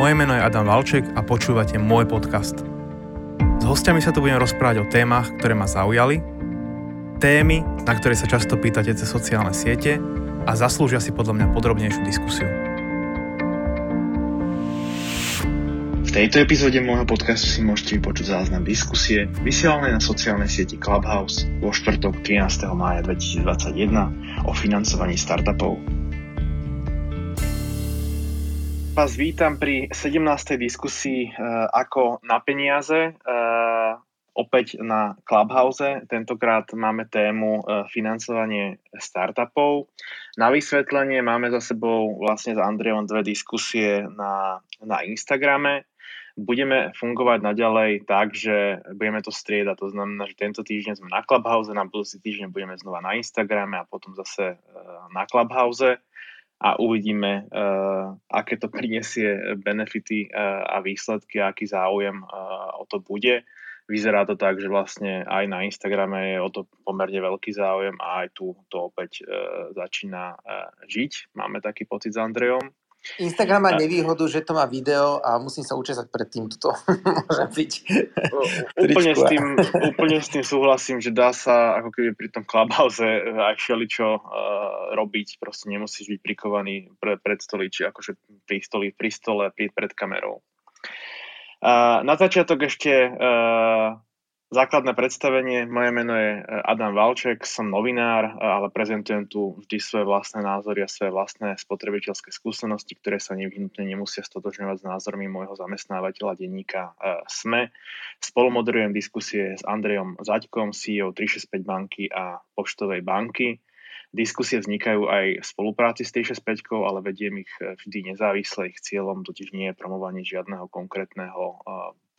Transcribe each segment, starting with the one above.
Moje meno je Adam Valček a počúvate môj podcast. S hostiami sa tu budem rozprávať o témach, ktoré ma zaujali, témy, na ktoré sa často pýtate cez sociálne siete a zaslúžia si podľa mňa podrobnejšiu diskusiu. V tejto epizóde môjho podcastu si môžete vypočuť záznam diskusie vysielané na sociálnej sieti Clubhouse vo štvrtok 13. mája 2021 o financovaní startupov vás vítam pri 17. diskusii uh, ako na peniaze. Uh, opäť na Clubhouse. Tentokrát máme tému uh, financovanie startupov. Na vysvetlenie máme za sebou vlastne s Andrejom dve diskusie na, na Instagrame. Budeme fungovať naďalej tak, že budeme to striedať. To znamená, že tento týždeň sme na Clubhouse, na budúci týždeň budeme znova na Instagrame a potom zase na Clubhouse a uvidíme, uh, aké to prinesie benefity uh, a výsledky, aký záujem uh, o to bude. Vyzerá to tak, že vlastne aj na Instagrame je o to pomerne veľký záujem a aj tu to opäť uh, začína uh, žiť. Máme taký pocit s Andrejom. Instagram má nevýhodu, že to má video a musím sa učesať pred tým. Toto môže byť. úplne, s tým, úplne s tým súhlasím, že dá sa ako keby pri tom Clubhouse aj všeličo uh, robiť. Proste nemusíš byť prikovaný pre, pred stoli, či akože pri, stoli, pri stole, pri, pred kamerou. Uh, na začiatok ešte uh, Základné predstavenie, moje meno je e, Adam Valček, som novinár, e, ale prezentujem tu vždy svoje vlastné názory a svoje vlastné spotrebiteľské skúsenosti, ktoré sa nevyhnutne nemusia stotožňovať s názormi môjho zamestnávateľa denníka e, SME. Spolumoderujem diskusie s Andrejom Zaďkom, CEO 365 banky a Poštovej banky. Diskusie vznikajú aj v spolupráci s 365, ale vediem ich vždy nezávisle. Ich cieľom totiž nie je promovanie žiadneho konkrétneho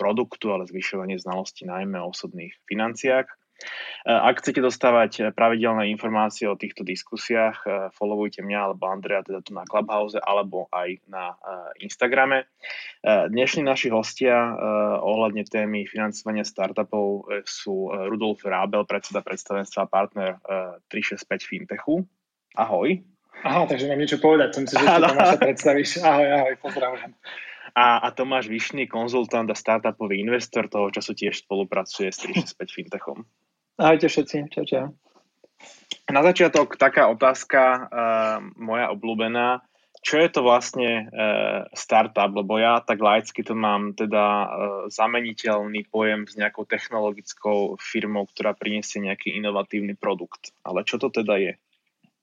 produktu, ale zvyšovanie znalosti najmä o osobných financiách. E, ak chcete dostávať pravidelné informácie o týchto diskusiách, e, followujte mňa alebo Andrea teda tu na Clubhouse alebo aj na e, Instagrame. Dnešní naši hostia ohľadne témy financovania startupov sú Rudolf Rábel, predseda predstavenstva partner 365 Fintechu. Ahoj. Aha, takže mám niečo povedať, som si, že to Tomáša predstavíš. Ahoj, ahoj, pozdravujem a, a Tomáš Vyšný, konzultant a startupový investor, toho času tiež spolupracuje s 365 Fintechom. Ahojte všetci, čau, čau. Na začiatok taká otázka uh, moja obľúbená. Čo je to vlastne uh, startup? Lebo ja tak laicky to mám teda uh, zameniteľný pojem s nejakou technologickou firmou, ktorá priniesie nejaký inovatívny produkt. Ale čo to teda je?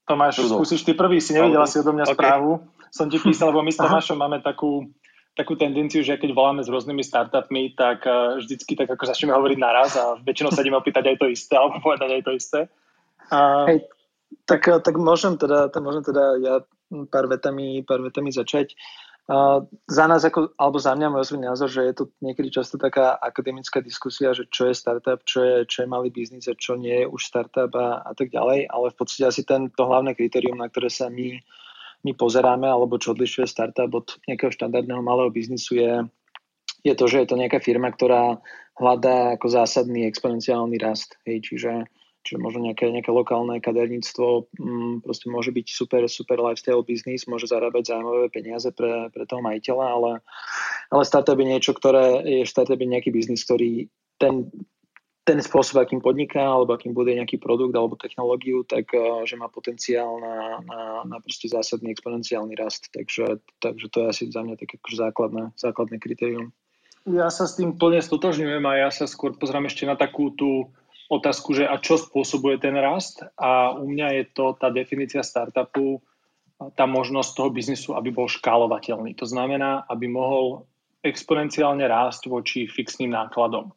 Tomáš, skúsiš ty prvý, si nevedela si odo mňa okay. správu. Som ti písal, lebo my s Tomášom máme takú takú tendenciu, že keď voláme s rôznymi startupmi, tak uh, vždycky tak ako začneme hovoriť naraz a väčšinou sa ideme opýtať aj to isté, alebo povedať aj to isté. Uh, Hej, tak, eh, tak môžem teda, tak môžem teda ja pár vetami, pár vetami začať. Uh, za nás, ako, alebo za mňa môj osobný názor, že je to niekedy často taká akademická diskusia, že čo je startup, čo je, čo je malý biznis a čo nie je už startup a, a tak ďalej, ale v podstate asi ten, to hlavné kritérium, na ktoré sa my my pozeráme, alebo čo odlišuje startup od nejakého štandardného malého biznisu je, je to, že je to nejaká firma, ktorá hľadá ako zásadný exponenciálny rast. Hej, čiže, čiže možno nejaké, nejaké lokálne kaderníctvo mm, proste môže byť super, super lifestyle biznis, môže zarábať zaujímavé peniaze pre, pre toho majiteľa, ale, ale startup je niečo, ktoré je startup je nejaký biznis, ktorý ten ten spôsob, akým podniká, alebo akým bude nejaký produkt alebo technológiu, tak eh, že má potenciál na, na, na proste zásadný exponenciálny rast. Takže, takže to je asi za mňa také akože základné, základné kritérium. Ja sa s tým plne stotožňujem a ja sa skôr pozrám ešte na takú tú otázku, že a čo spôsobuje ten rast a u mňa je to tá definícia startupu, tá možnosť toho biznisu, aby bol škálovateľný. To znamená, aby mohol exponenciálne rásť voči fixným nákladom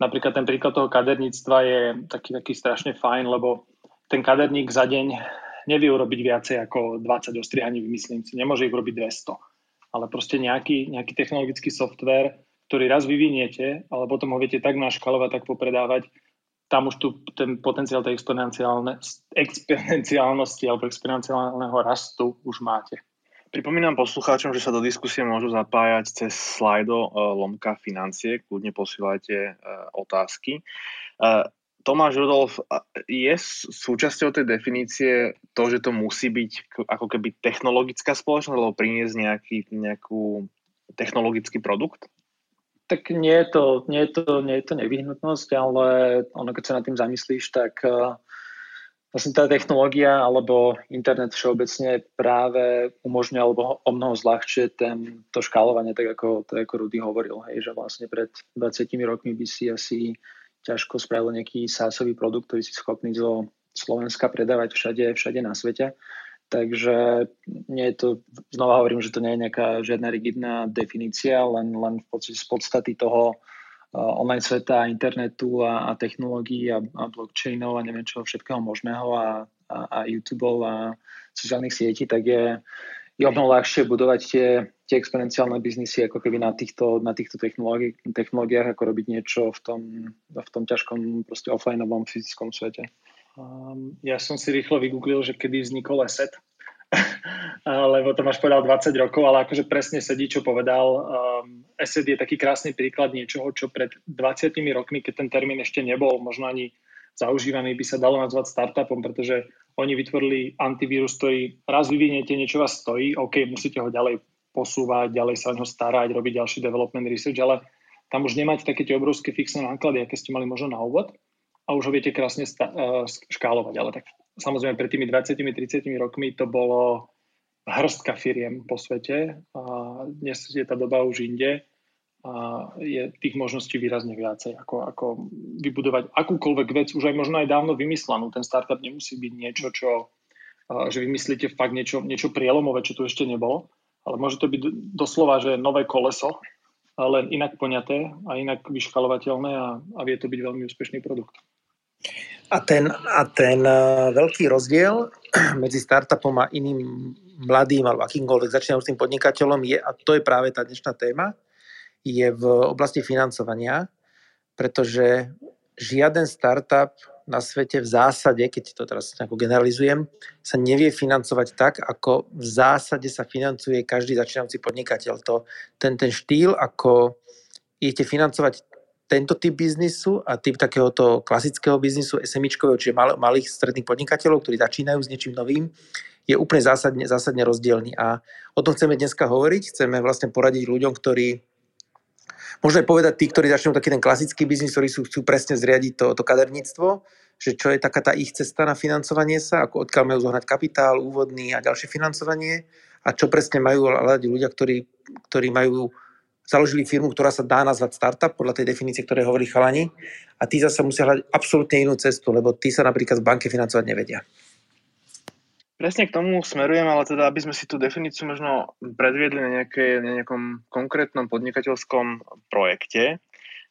napríklad ten príklad toho kaderníctva je taký, taký strašne fajn, lebo ten kaderník za deň nevie urobiť viacej ako 20 ostrihaní, vymyslím si, nemôže ich urobiť 200. Ale proste nejaký, nejaký technologický software, ktorý raz vyviniete, ale potom ho viete tak naškalovať, tak popredávať, tam už tu ten potenciál tej exponenciálnosti alebo exponenciálneho rastu už máte. Pripomínam poslucháčom, že sa do diskusie môžu zapájať cez slajdo uh, Lomka financie, kľudne posílajte uh, otázky. Uh, Tomáš Rudolf, je súčasťou tej definície to, že to musí byť ako keby technologická spoločnosť, alebo priniesť nejaký, nejakú technologický produkt? Tak nie je to, nie je to, nie je to nevyhnutnosť, ale ono, keď sa nad tým zamyslíš, tak uh, vlastne tá technológia alebo internet všeobecne práve umožňuje alebo o mnoho zľahčuje ten, to škálovanie, tak ako, tak ako Rudy hovoril, hej, že vlastne pred 20 rokmi by si asi ťažko spravil nejaký sásový produkt, ktorý si schopný zo Slovenska predávať všade, všade na svete. Takže nie je to, znova hovorím, že to nie je nejaká žiadna rigidná definícia, len, len v podstate z podstaty toho online sveta, internetu a, a technológií a, a blockchainov a neviem čoho všetkého možného a, a, a YouTube a sociálnych sietí, tak je, je o mnoho ľahšie budovať tie, tie exponenciálne biznisy ako keby na týchto, na týchto technológi- technológiách, ako robiť niečo v tom, v tom ťažkom proste offlineovom fyzickom svete. Um, ja som si rýchlo vygooglil, že kedy vznikol ESET, lebo to máš povedal 20 rokov, ale akože presne sedí, čo povedal. Um, ESET je taký krásny príklad niečoho, čo pred 20 rokmi, keď ten termín ešte nebol možno ani zaužívaný, by sa dalo nazvať startupom, pretože oni vytvorili antivírus, ktorý raz vyviniete, niečo vás stojí, OK, musíte ho ďalej posúvať, ďalej sa o ňo starať, robiť ďalší development research, ale tam už nemáte také tie obrovské fixné náklady, aké ste mali možno na úvod a už ho viete krásne sta- uh, škálovať. Ale tak samozrejme pred tými 20-30 rokmi to bolo hrstka firiem po svete a dnes je tá doba už inde a je tých možností výrazne viacej, ako, ako vybudovať akúkoľvek vec, už aj možno aj dávno vymyslanú. Ten startup nemusí byť niečo, čo, že vymyslíte fakt niečo, niečo prielomové, čo tu ešte nebolo, ale môže to byť doslova, že nové koleso, len inak poňaté a inak vyškalovateľné a, a vie to byť veľmi úspešný produkt. A ten, a ten uh, veľký rozdiel medzi startupom a iným mladým alebo akýmkoľvek začínajúcim podnikateľom je, a to je práve tá dnešná téma, je v oblasti financovania, pretože žiaden startup na svete v zásade, keď to teraz nejako generalizujem, sa nevie financovať tak, ako v zásade sa financuje každý začínajúci podnikateľ. To, ten, ten štýl, ako idete financovať tento typ biznisu a typ takéhoto klasického biznisu, SMIčkového, čiže mal, malých stredných podnikateľov, ktorí začínajú s niečím novým, je úplne zásadne, zásadne rozdielný. A o tom chceme dneska hovoriť. Chceme vlastne poradiť ľuďom, ktorí Môžeme povedať tí, ktorí začnú taký ten klasický biznis, ktorí sú, chcú presne zriadiť to, to kaderníctvo, že čo je taká tá ich cesta na financovanie sa, ako odkiaľ majú zohnať kapitál, úvodný a ďalšie financovanie a čo presne majú hľadať ľudia, ktorí, ktorí majú založili firmu, ktorá sa dá nazvať startup, podľa tej definície, ktoré hovorí chalani, a tí zase musia hľadať absolútne inú cestu, lebo tí sa napríklad z banky financovať nevedia. Presne k tomu smerujem, ale teda, aby sme si tú definíciu možno predviedli na, nejaké, na nejakom konkrétnom podnikateľskom projekte,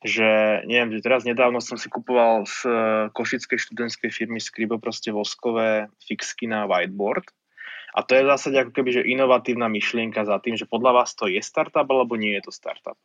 že neviem, že teraz nedávno som si kupoval z košickej študentskej firmy Skribo proste voskové fixky na whiteboard a to je v zásade ako keby, že inovatívna myšlienka za tým, že podľa vás to je startup alebo nie je to startup?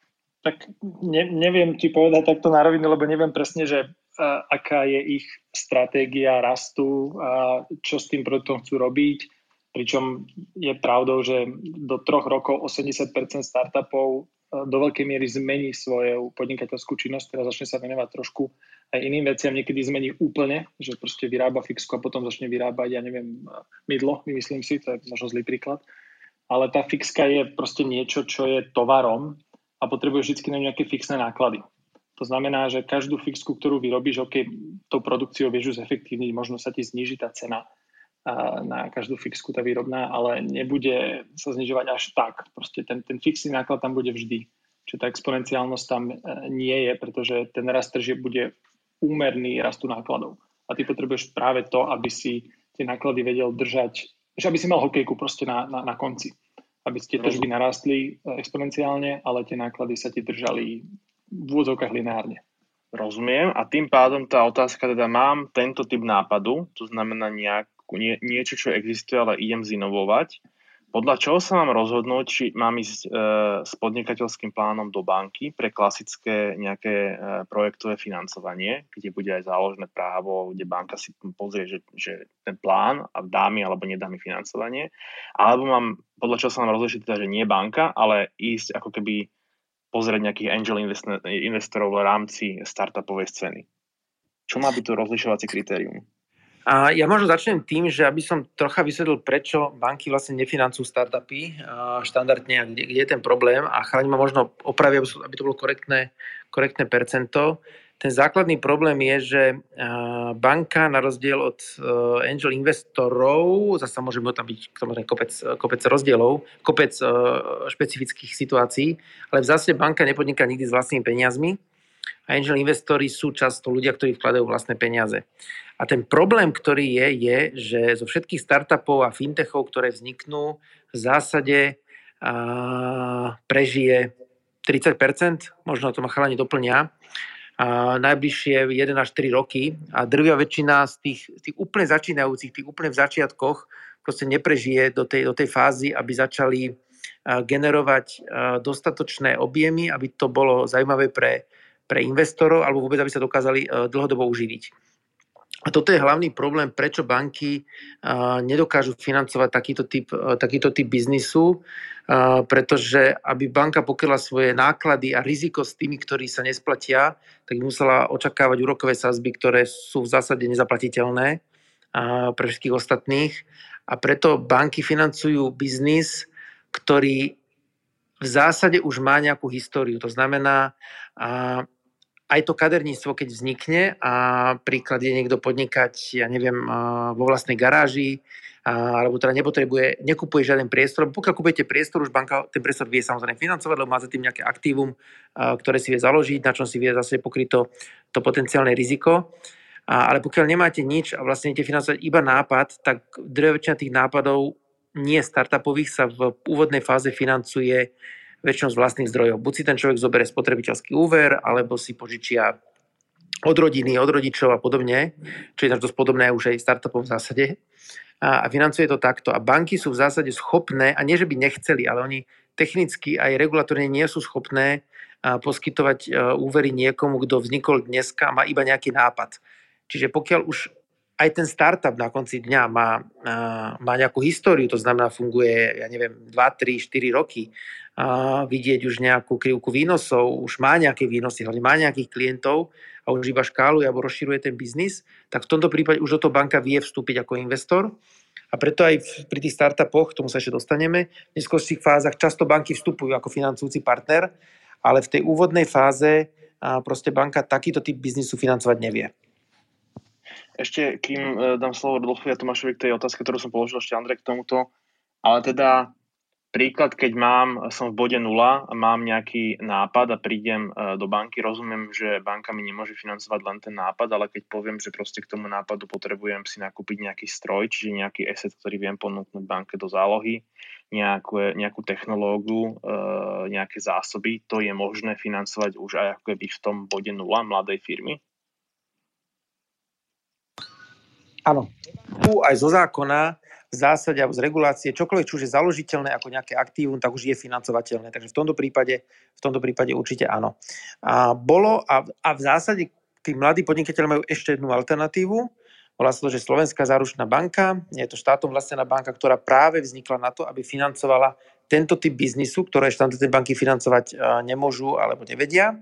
Tak ne, neviem ti povedať takto na rovinu, lebo neviem presne, že uh, aká je ich stratégia rastu a čo s tým produktom chcú robiť. Pričom je pravdou, že do troch rokov 80% startupov do veľkej miery zmení svoju podnikateľskú činnosť, teda začne sa venovať trošku aj iným veciam, niekedy zmení úplne, že proste vyrába fixku a potom začne vyrábať, ja neviem, mydlo, myslím si, to je možno zlý príklad. Ale tá fixka je proste niečo, čo je tovarom a potrebuje vždy na nejaké fixné náklady. To znamená, že každú fixku, ktorú vyrobíš, OK, tou produkciou vieš zefektívniť, možno sa ti zniží tá cena na každú fixku tá výrobná, ale nebude sa znižovať až tak. Proste ten, ten fixný náklad tam bude vždy. Čiže tá exponenciálnosť tam e, nie je, pretože ten rast tržieb bude úmerný rastu nákladov. A ty potrebuješ práve to, aby si tie náklady vedel držať, že aby si mal hokejku proste na, na, na konci. Aby tie tržby narastli e, exponenciálne, ale tie náklady sa ti držali v úvodzovkách lineárne. Rozumiem a tým pádom tá otázka teda mám tento typ nápadu, to znamená nejak, nie, niečo, čo existuje, ale idem zinovovať. Podľa čoho sa mám rozhodnúť, či mám ísť e, s podnikateľským plánom do banky pre klasické nejaké e, projektové financovanie, kde bude aj záložné právo, kde banka si pozrie, že, že ten plán a dá mi alebo nedá mi financovanie. Alebo mám, podľa čoho sa mám rozlišiť, teda, že nie banka, ale ísť ako keby pozrieť nejakých angel investorov v rámci startupovej scény. Čo má byť to rozlišovacie kritérium? A ja možno začnem tým, že aby som trocha vysvetlil, prečo banky vlastne nefinancujú startupy štandardne a kde, kde je ten problém a chráni ma možno opravia, aby to bolo korektné, korektné percento. Ten základný problém je, že banka na rozdiel od angel investorov, zase môže tam byť kopec, kopec rozdielov, kopec špecifických situácií, ale v zásade banka nepodniká nikdy s vlastnými peniazmi a angel investori sú často ľudia, ktorí vkladajú vlastné peniaze. A ten problém, ktorý je, je, že zo všetkých startupov a fintechov, ktoré vzniknú, v zásade a, prežije 30%, možno to ma chalani doplňa, a najbližšie 1 až 3 roky a drvia väčšina z tých, tých úplne začínajúcich, tých úplne v začiatkoch proste neprežije do tej, do tej fázy, aby začali generovať dostatočné objemy, aby to bolo zaujímavé pre, pre investorov alebo vôbec, aby sa dokázali dlhodobo uživiť. A toto je hlavný problém, prečo banky nedokážu financovať takýto typ, takýto typ biznisu, pretože aby banka pokryla svoje náklady a riziko s tými, ktorí sa nesplatia, tak musela očakávať úrokové sazby, ktoré sú v zásade nezaplatiteľné pre všetkých ostatných. A preto banky financujú biznis, ktorý v zásade už má nejakú históriu. To znamená, aj to kaderníctvo, keď vznikne a príklad je niekto podnikať, ja neviem, vo vlastnej garáži, alebo teda nepotrebuje, nekupuje žiaden priestor. Pokiaľ kupujete priestor, už banka ten priestor vie samozrejme financovať, lebo má za tým nejaké aktívum, ktoré si vie založiť, na čom si vie zase pokryť to, to potenciálne riziko. Ale pokiaľ nemáte nič a vlastne idete financovať iba nápad, tak väčšina tých nápadov nie startupových sa v úvodnej fáze financuje väčšinou z vlastných zdrojov. Buď si ten človek zoberie spotrebiteľský úver, alebo si požičia od rodiny, od rodičov a podobne, čo je dosť podobné už aj startupom v zásade. A, a financuje to takto. A banky sú v zásade schopné, a nie, že by nechceli, ale oni technicky aj regulatorne nie sú schopné poskytovať úvery niekomu, kto vznikol dneska a má iba nejaký nápad. Čiže pokiaľ už aj ten startup na konci dňa má, má nejakú históriu, to znamená funguje, ja neviem, 2, 3, 4 roky, a vidieť už nejakú krivku výnosov, už má nejaké výnosy, hlavne má nejakých klientov a už iba škáluje alebo rozširuje ten biznis, tak v tomto prípade už do toho banka vie vstúpiť ako investor. A preto aj pri tých startupoch, k tomu sa ešte dostaneme, v neskôrších fázach často banky vstupujú ako financujúci partner, ale v tej úvodnej fáze proste banka takýto typ biznisu financovať nevie. Ešte, kým e, dám slovo Rodolfovi a Tomášovi k tej otázke, ktorú som položil ešte Andrej k tomuto, ale teda príklad, keď mám, som v bode nula a mám nejaký nápad a prídem e, do banky, rozumiem, že banka mi nemôže financovať len ten nápad, ale keď poviem, že proste k tomu nápadu potrebujem si nakúpiť nejaký stroj, čiže nejaký asset, ktorý viem ponúknuť banke do zálohy, nejakú, nejakú technológiu, e, nejaké zásoby, to je možné financovať už aj ako keby v tom bode nula mladej firmy? Áno. Tu aj zo zákona v zásade alebo z regulácie, čokoľvek, čo už je založiteľné ako nejaké aktívum, tak už je financovateľné. Takže v tomto prípade, v tomto prípade určite áno. A, bolo, a, a v zásade tí mladí podnikateľe majú ešte jednu alternatívu, volá sa to, že Slovenská záručná banka, je to štátom vlastnená banka, ktorá práve vznikla na to, aby financovala tento typ biznisu, ktoré štátne banky financovať nemôžu alebo nevedia.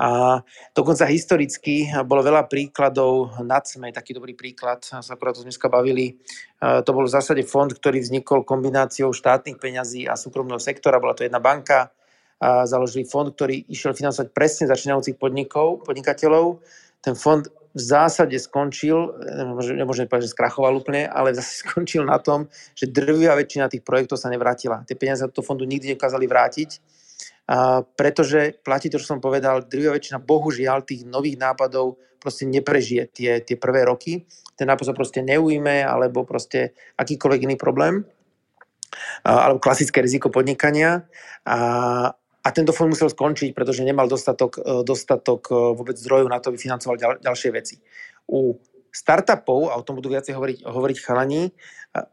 A dokonca historicky bolo veľa príkladov, NACME taký dobrý príklad, sa akorát to dneska bavili. To bol v zásade fond, ktorý vznikol kombináciou štátnych peňazí a súkromného sektora, bola to jedna banka, a založili fond, ktorý išiel financovať presne začínajúcich podnikov, podnikateľov. Ten fond v zásade skončil, nemôžeme povedať, že skrachoval úplne, ale zase skončil na tom, že drvivá väčšina tých projektov sa nevrátila. Tie peniaze do toho fondu nikdy nekázali vrátiť pretože platí to, čo som povedal, drvia väčšina, bohužiaľ, tých nových nápadov proste neprežije tie, tie prvé roky. Ten nápad sa proste neujme, alebo proste akýkoľvek iný problém, alebo klasické riziko podnikania. A, a tento fond musel skončiť, pretože nemal dostatok, e, dostatok e, vôbec zdrojov na to, aby financoval ďal, ďalšie veci. U startupov, a o tom budú viacej hovoriť, hovoriť chalani, e,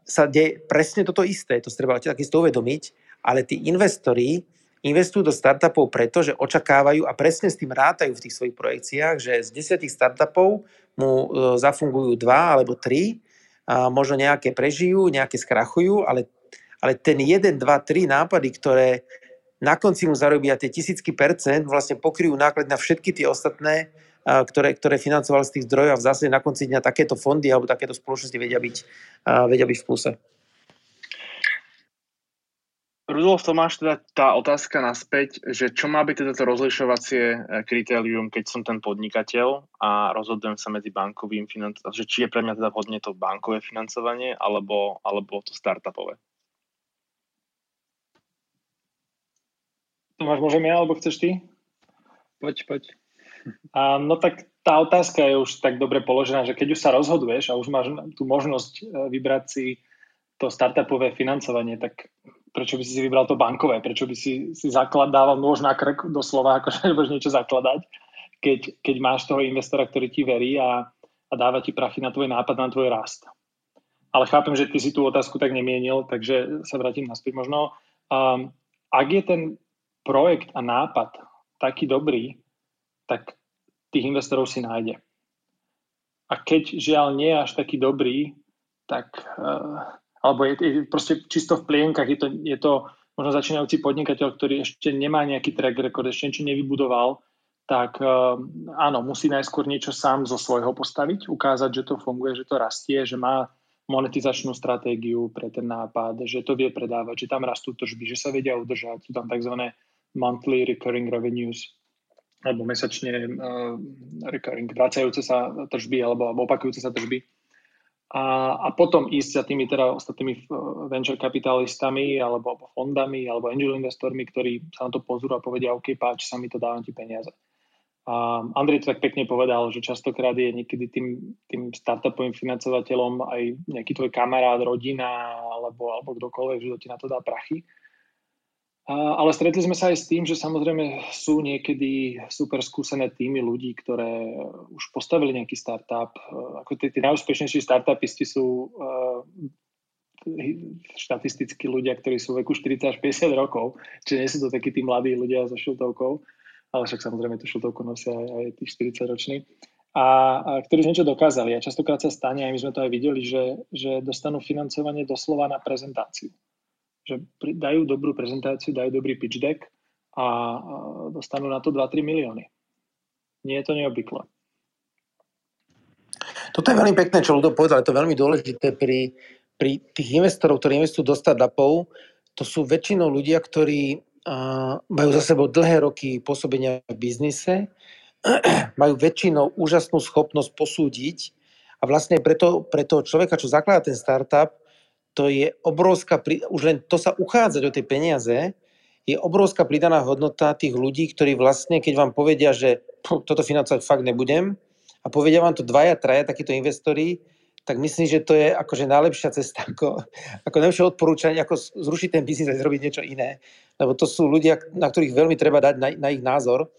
sa deje presne toto isté. To sa treba takisto uvedomiť, ale tí investori investujú do startupov preto, že očakávajú a presne s tým rátajú v tých svojich projekciách, že z desiatich startupov mu e, zafungujú dva alebo tri, a možno nejaké prežijú, nejaké skrachujú, ale, ale ten jeden, dva, tri nápady, ktoré na konci mu zarobia tie tisícky percent, vlastne pokryjú náklad na všetky tie ostatné ktoré, ktoré financoval z tých zdrojov a v zásade na konci dňa takéto fondy alebo takéto spoločnosti vedia byť, vedia byť v pluse. Rudolf Tomáš, teda tá otázka naspäť, že čo má byť teda to rozlišovacie e, kritérium, keď som ten podnikateľ a rozhodujem sa medzi bankovým financovaním, že či je pre mňa teda vhodne to bankové financovanie alebo, alebo to startupové? Tomáš, môžem ja, alebo chceš ty? Poď, poď. A, no tak tá otázka je už tak dobre položená, že keď už sa rozhoduješ a už máš tú možnosť e, vybrať si to startupové financovanie, tak prečo by si si vybral to bankové, prečo by si, si zakladával nôž na krk doslova, akože budeš niečo zakladať, keď, keď máš toho investora, ktorý ti verí a, a dáva ti prachy na tvoj nápad, na tvoj rast. Ale chápem, že ty si tú otázku tak nemienil, takže sa vrátim naspäť možno. Um, ak je ten projekt a nápad taký dobrý, tak tých investorov si nájde. A keď žiaľ nie je až taký dobrý, tak uh, alebo je, je proste čisto v plienkach, je to, je to možno začínajúci podnikateľ, ktorý ešte nemá nejaký track record, ešte niečo nevybudoval, tak uh, áno, musí najskôr niečo sám zo svojho postaviť, ukázať, že to funguje, že to rastie, že má monetizačnú stratégiu pre ten nápad, že to vie predávať, že tam rastú tržby, že sa vedia udržať, sú tam tzv. monthly recurring revenues, alebo mesačne uh, recurring, vracajúce sa tržby alebo, alebo opakujúce sa tržby a, a potom ísť za tými teda ostatnými eh, venture kapitalistami alebo, fondami alebo angel investormi, ktorí sa na to pozrú a povedia, OK, páči sa mi to, dávam ti peniaze. A Andrej tak pekne povedal, že častokrát je niekedy tým, tým startupovým financovateľom aj nejaký tvoj kamarát, rodina alebo, alebo kdokoľvek, že ti na to dá prachy. Ale stretli sme sa aj s tým, že samozrejme sú niekedy super skúsené týmy ľudí, ktoré už postavili nejaký startup. Ako tí, tí najúspešnejší startupisti sú uh, štatistickí ľudia, ktorí sú veku 40 až 50 rokov, čiže nie sú to takí tí mladí ľudia so šiltovkou, ale však samozrejme tú šiltovku nosia aj, aj tí 40 roční. A, a ktorí niečo dokázali. A častokrát sa stane, aj my sme to aj videli, že, že dostanú financovanie doslova na prezentáciu že dajú dobrú prezentáciu, dajú dobrý pitch deck a dostanú na to 2-3 milióny. Nie je to neobvyklé. Toto je veľmi pekné, čo Ludo povedal, je to veľmi dôležité pri, pri tých investorov, ktorí investujú do startupov, to sú väčšinou ľudia, ktorí uh, majú za sebou dlhé roky pôsobenia v biznise, majú väčšinou úžasnú schopnosť posúdiť a vlastne preto, pre toho človeka, čo zakladá ten startup, to je obrovská, už len to sa uchádzať o tie peniaze, je obrovská pridaná hodnota tých ľudí, ktorí vlastne, keď vám povedia, že toto financovať fakt nebudem a povedia vám to dvaja, traja takíto investori, tak myslím, že to je akože najlepšia cesta, ako, ako najlepšie odporúčanie, ako zrušiť ten biznis a zrobiť niečo iné. Lebo to sú ľudia, na ktorých veľmi treba dať na, na ich názor.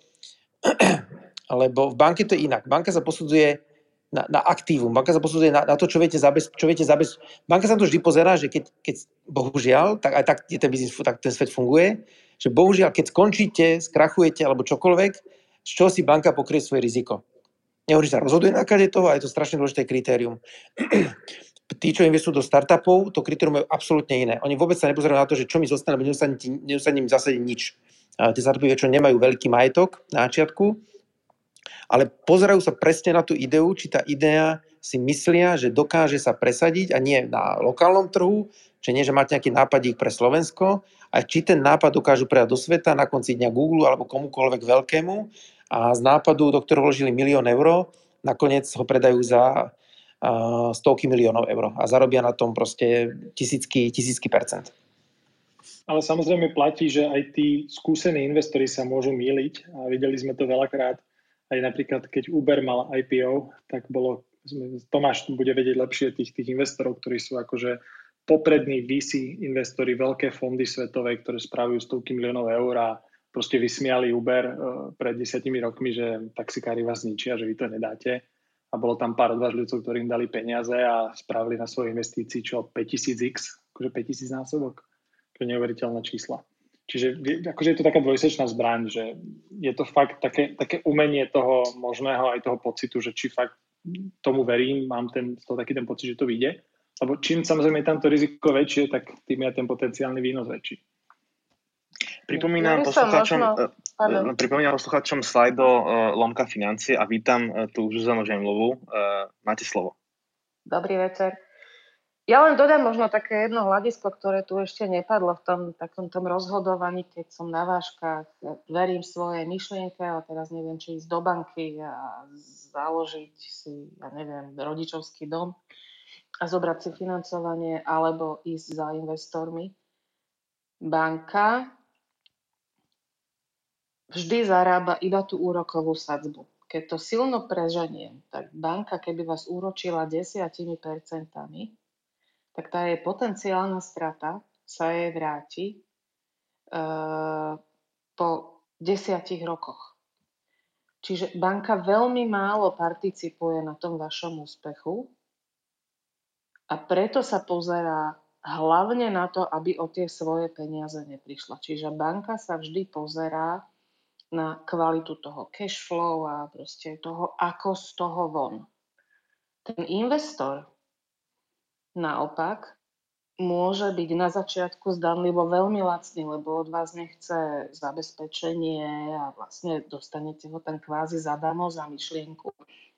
Lebo v banke to je inak. Banka sa posudzuje na, na aktívum. Banka sa posudzuje na, na to, čo viete zabez, čo zabez... Banka sa to vždy pozerá, že keď, keď bohužiaľ, tak aj tak ten biznis, tak ten svet funguje, že bohužiaľ, keď skončíte, skrachujete alebo čokoľvek, z čoho si banka pokrie svoje riziko. Nehovorí sa rozhoduje na kade toho a je to strašne dôležité kritérium. Tí, čo investujú do startupov, to kritérium je absolútne iné. Oni vôbec sa nepozerajú na to, že čo mi zostane, nedostane im zase nič. Tie startupy väčšinou nemajú veľký majetok na začiatku, ale pozerajú sa presne na tú ideu, či tá idea si myslia, že dokáže sa presadiť a nie na lokálnom trhu, či nie, že máte nejaký nápadík pre Slovensko, a či ten nápad dokážu predať do sveta na konci dňa Google alebo komukoľvek veľkému a z nápadu, do ktorého vložili milión eur, nakoniec ho predajú za uh, stovky miliónov eur a zarobia na tom proste tisícky, tisícky percent. Ale samozrejme platí, že aj tí skúsení investori sa môžu míliť a videli sme to veľakrát aj napríklad, keď Uber mal IPO, tak bolo, Tomáš bude vedieť lepšie tých, tých investorov, ktorí sú akože poprední VC investori, veľké fondy svetové, ktoré spravujú stovky miliónov eur a proste vysmiali Uber uh, pred desiatimi rokmi, že taxikári vás ničia, že vy to nedáte. A bolo tam pár ktorí im dali peniaze a spravili na svoje investícii čo 5000x, akože 5000 násobok. To neuveriteľné čísla. Čiže akože je to taká dvojsečná zbraň, že je to fakt také, také umenie toho možného aj toho pocitu, že či fakt tomu verím, mám ten, to taký ten pocit, že to vyjde. Lebo čím samozrejme je tamto riziko väčšie, tak tým je ten potenciálny výnos väčší. Pripomínam poslucháčom, možno... pripomínam poslucháčom slajdo uh, Lomka financie a vítam uh, tu Zuzanu Žemlovú. Uh, máte slovo. Dobrý večer. Ja len dodám možno také jedno hľadisko, ktoré tu ešte nepadlo v tom takom tom rozhodovaní, keď som na váškach, verím svojej myšlienke, ale teraz neviem, či ísť do banky a založiť si, ja neviem, rodičovský dom a zobrať si financovanie alebo ísť za investormi. Banka vždy zarába iba tú úrokovú sadzbu. Keď to silno preženiem, tak banka, keby vás úročila desiatimi percentami, tak tá je potenciálna strata sa jej vráti e, po desiatich rokoch. Čiže banka veľmi málo participuje na tom vašom úspechu a preto sa pozerá hlavne na to, aby o tie svoje peniaze neprišla. Čiže banka sa vždy pozerá na kvalitu toho cash flow a proste toho, ako z toho von. Ten investor naopak môže byť na začiatku zdanlivo veľmi lacný, lebo od vás nechce zabezpečenie a vlastne dostanete ho ten kvázi zadarmo za myšlienku.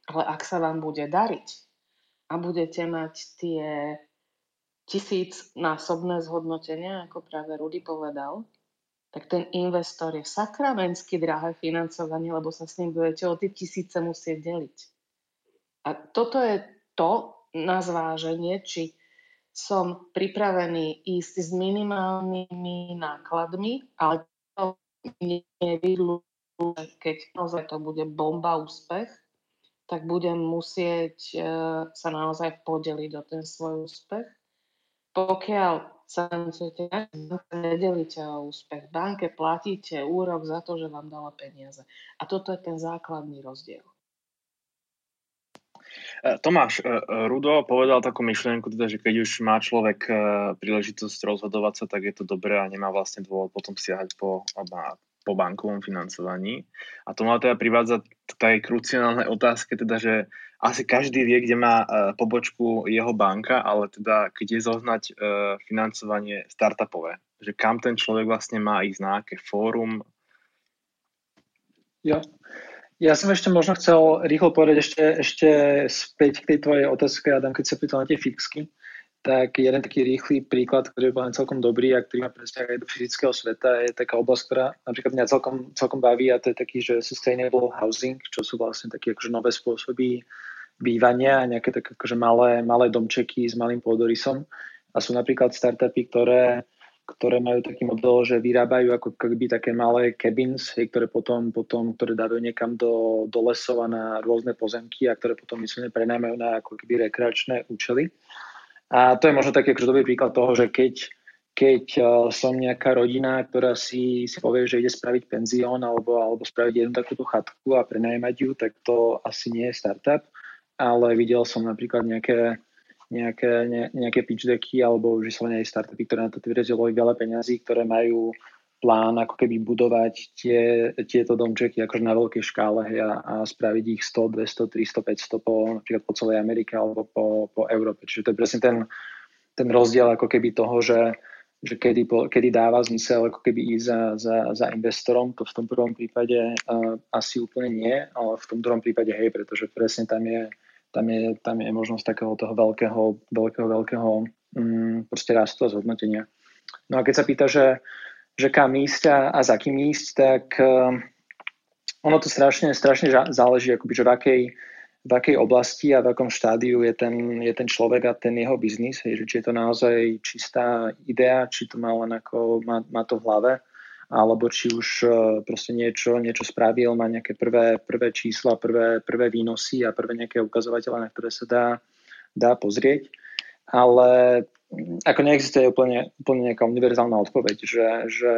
Ale ak sa vám bude dariť a budete mať tie tisíc násobné zhodnotenia, ako práve Rudy povedal, tak ten investor je sakramensky drahé financovanie, lebo sa s ním budete o tie tisíce musieť deliť. A toto je to, na zváženie, či som pripravený ísť s minimálnymi nákladmi, ale to nevidlu, keď naozaj to bude bomba úspech, tak budem musieť e, sa naozaj podeliť o ten svoj úspech. Pokiaľ sa musíte nedelíte o úspech. Banke platíte úrok za to, že vám dala peniaze. A toto je ten základný rozdiel. E, Tomáš, e, e, Rudo povedal takú myšlienku, teda, že keď už má človek príležitosť rozhodovať sa, tak je to dobré a nemá vlastne dôvod potom siahať po, po bankovom financovaní. A to ma teda privádza k tej kruciálnej otázke, teda, že asi každý vie, kde má pobočku jeho banka, ale teda je zohnať financovanie startupové, že kam ten človek vlastne má ísť, na aké fórum. Ja, ja som ešte možno chcel rýchlo povedať ešte, ešte späť k tej tvojej otázke, Adam, keď sa pýtal na tie fixky, tak jeden taký rýchly príklad, ktorý je bol celkom dobrý a ktorý má presne aj do fyzického sveta, je taká oblasť, ktorá napríklad mňa celkom, celkom baví a to je taký, že sustainable housing, čo sú vlastne také akože nové spôsoby bývania a nejaké také akože malé, malé domčeky s malým pôdorysom. A sú napríklad startupy, ktoré ktoré majú taký model, že vyrábajú ako keby také malé cabins, ktoré potom, potom ktoré dávajú niekam do, do lesov a na rôzne pozemky a ktoré potom myslím prenajmajú na ako keby rekreačné účely. A to je možno taký akože príklad toho, že keď, keď uh, som nejaká rodina, ktorá si, si povie, že ide spraviť penzión alebo, alebo spraviť jednu takúto chatku a prenajmať ju, tak to asi nie je startup, ale videl som napríklad nejaké nejaké, ne, nejaké pitch decky alebo vyslovene aj startupy, ktoré na to vyrazili veľa peňazí, ktoré majú plán ako keby budovať tie, tieto domčeky akože na veľkej škále a, a spraviť ich 100, 200, 300, 500 po, napríklad po celej Amerike alebo po, po Európe. Čiže to je presne ten, ten rozdiel ako keby toho, že, že kedy, kedy dáva zmysel ako keby ísť za, za, za investorom, to v tom prvom prípade uh, asi úplne nie, ale v tom druhom prípade hej, pretože presne tam je tam je, tam je možnosť takého toho veľkého, veľkého, veľkého mm, proste rastu a zhodnotenia. No a keď sa pýta, že, že kam ísť a, a za kým ísť, tak uh, ono to strašne, strašne záleží, akoby, že v akej, v akej oblasti a v akom štádiu je ten, je ten človek a ten jeho biznis, hej, že či je to naozaj čistá idea, či to má len ako, má, má to v hlave, alebo či už e, proste niečo, niečo spravil, má nejaké prvé, prvé čísla, prvé, prvé výnosy a prvé nejaké ukazovatele, na ktoré sa dá, dá pozrieť. Ale mm, ako neexistuje úplne, úplne nejaká univerzálna odpoveď, že, že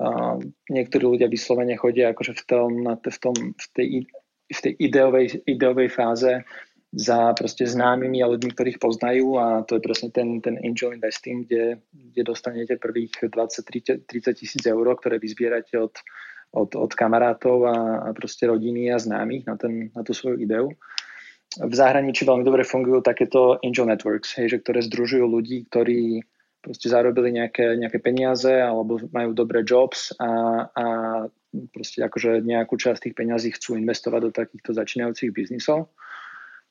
uh, niektorí ľudia vyslovene chodia akože v, tom, v, tom, v tej, v tej ideovej, ideovej fáze za proste známymi a ľuďmi, ktorých poznajú a to je presne ten, ten angel investing, kde, kde dostanete prvých 20-30 tisíc eur, ktoré vyzbierate od, od, od kamarátov a, a proste rodiny a známych na, ten, na tú svoju ideu. V zahraničí veľmi dobre fungujú takéto angel networks, hej, že ktoré združujú ľudí, ktorí proste zarobili nejaké, nejaké peniaze alebo majú dobré jobs a, a proste akože nejakú časť tých peňazí chcú investovať do takýchto začínajúcich biznisov.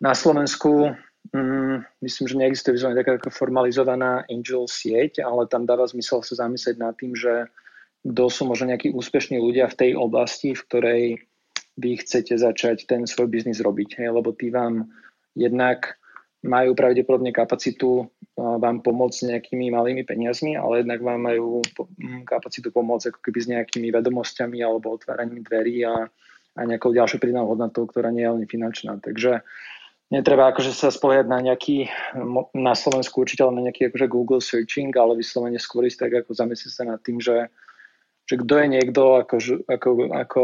Na Slovensku mm, myslím, že neexistuje vyslovene taká formalizovaná angel sieť, ale tam dáva zmysel sa zamyslieť nad tým, že kto sú možno nejakí úspešní ľudia v tej oblasti, v ktorej vy chcete začať ten svoj biznis robiť. Hej? Lebo tí vám jednak majú pravdepodobne kapacitu vám pomôcť nejakými malými peniazmi, ale jednak vám majú kapacitu pomôcť ako keby s nejakými vedomosťami alebo otváraním dverí a, a nejakou ďalšou pridanou hodnotou, ktorá nie je len finančná. Takže netreba akože sa spoliehať na nejaký, na Slovensku určite na nejaký akože Google searching, ale vyslovene skôr ísť tak ako zamyslieť sa nad tým, že že kto je niekto ako, ako, ako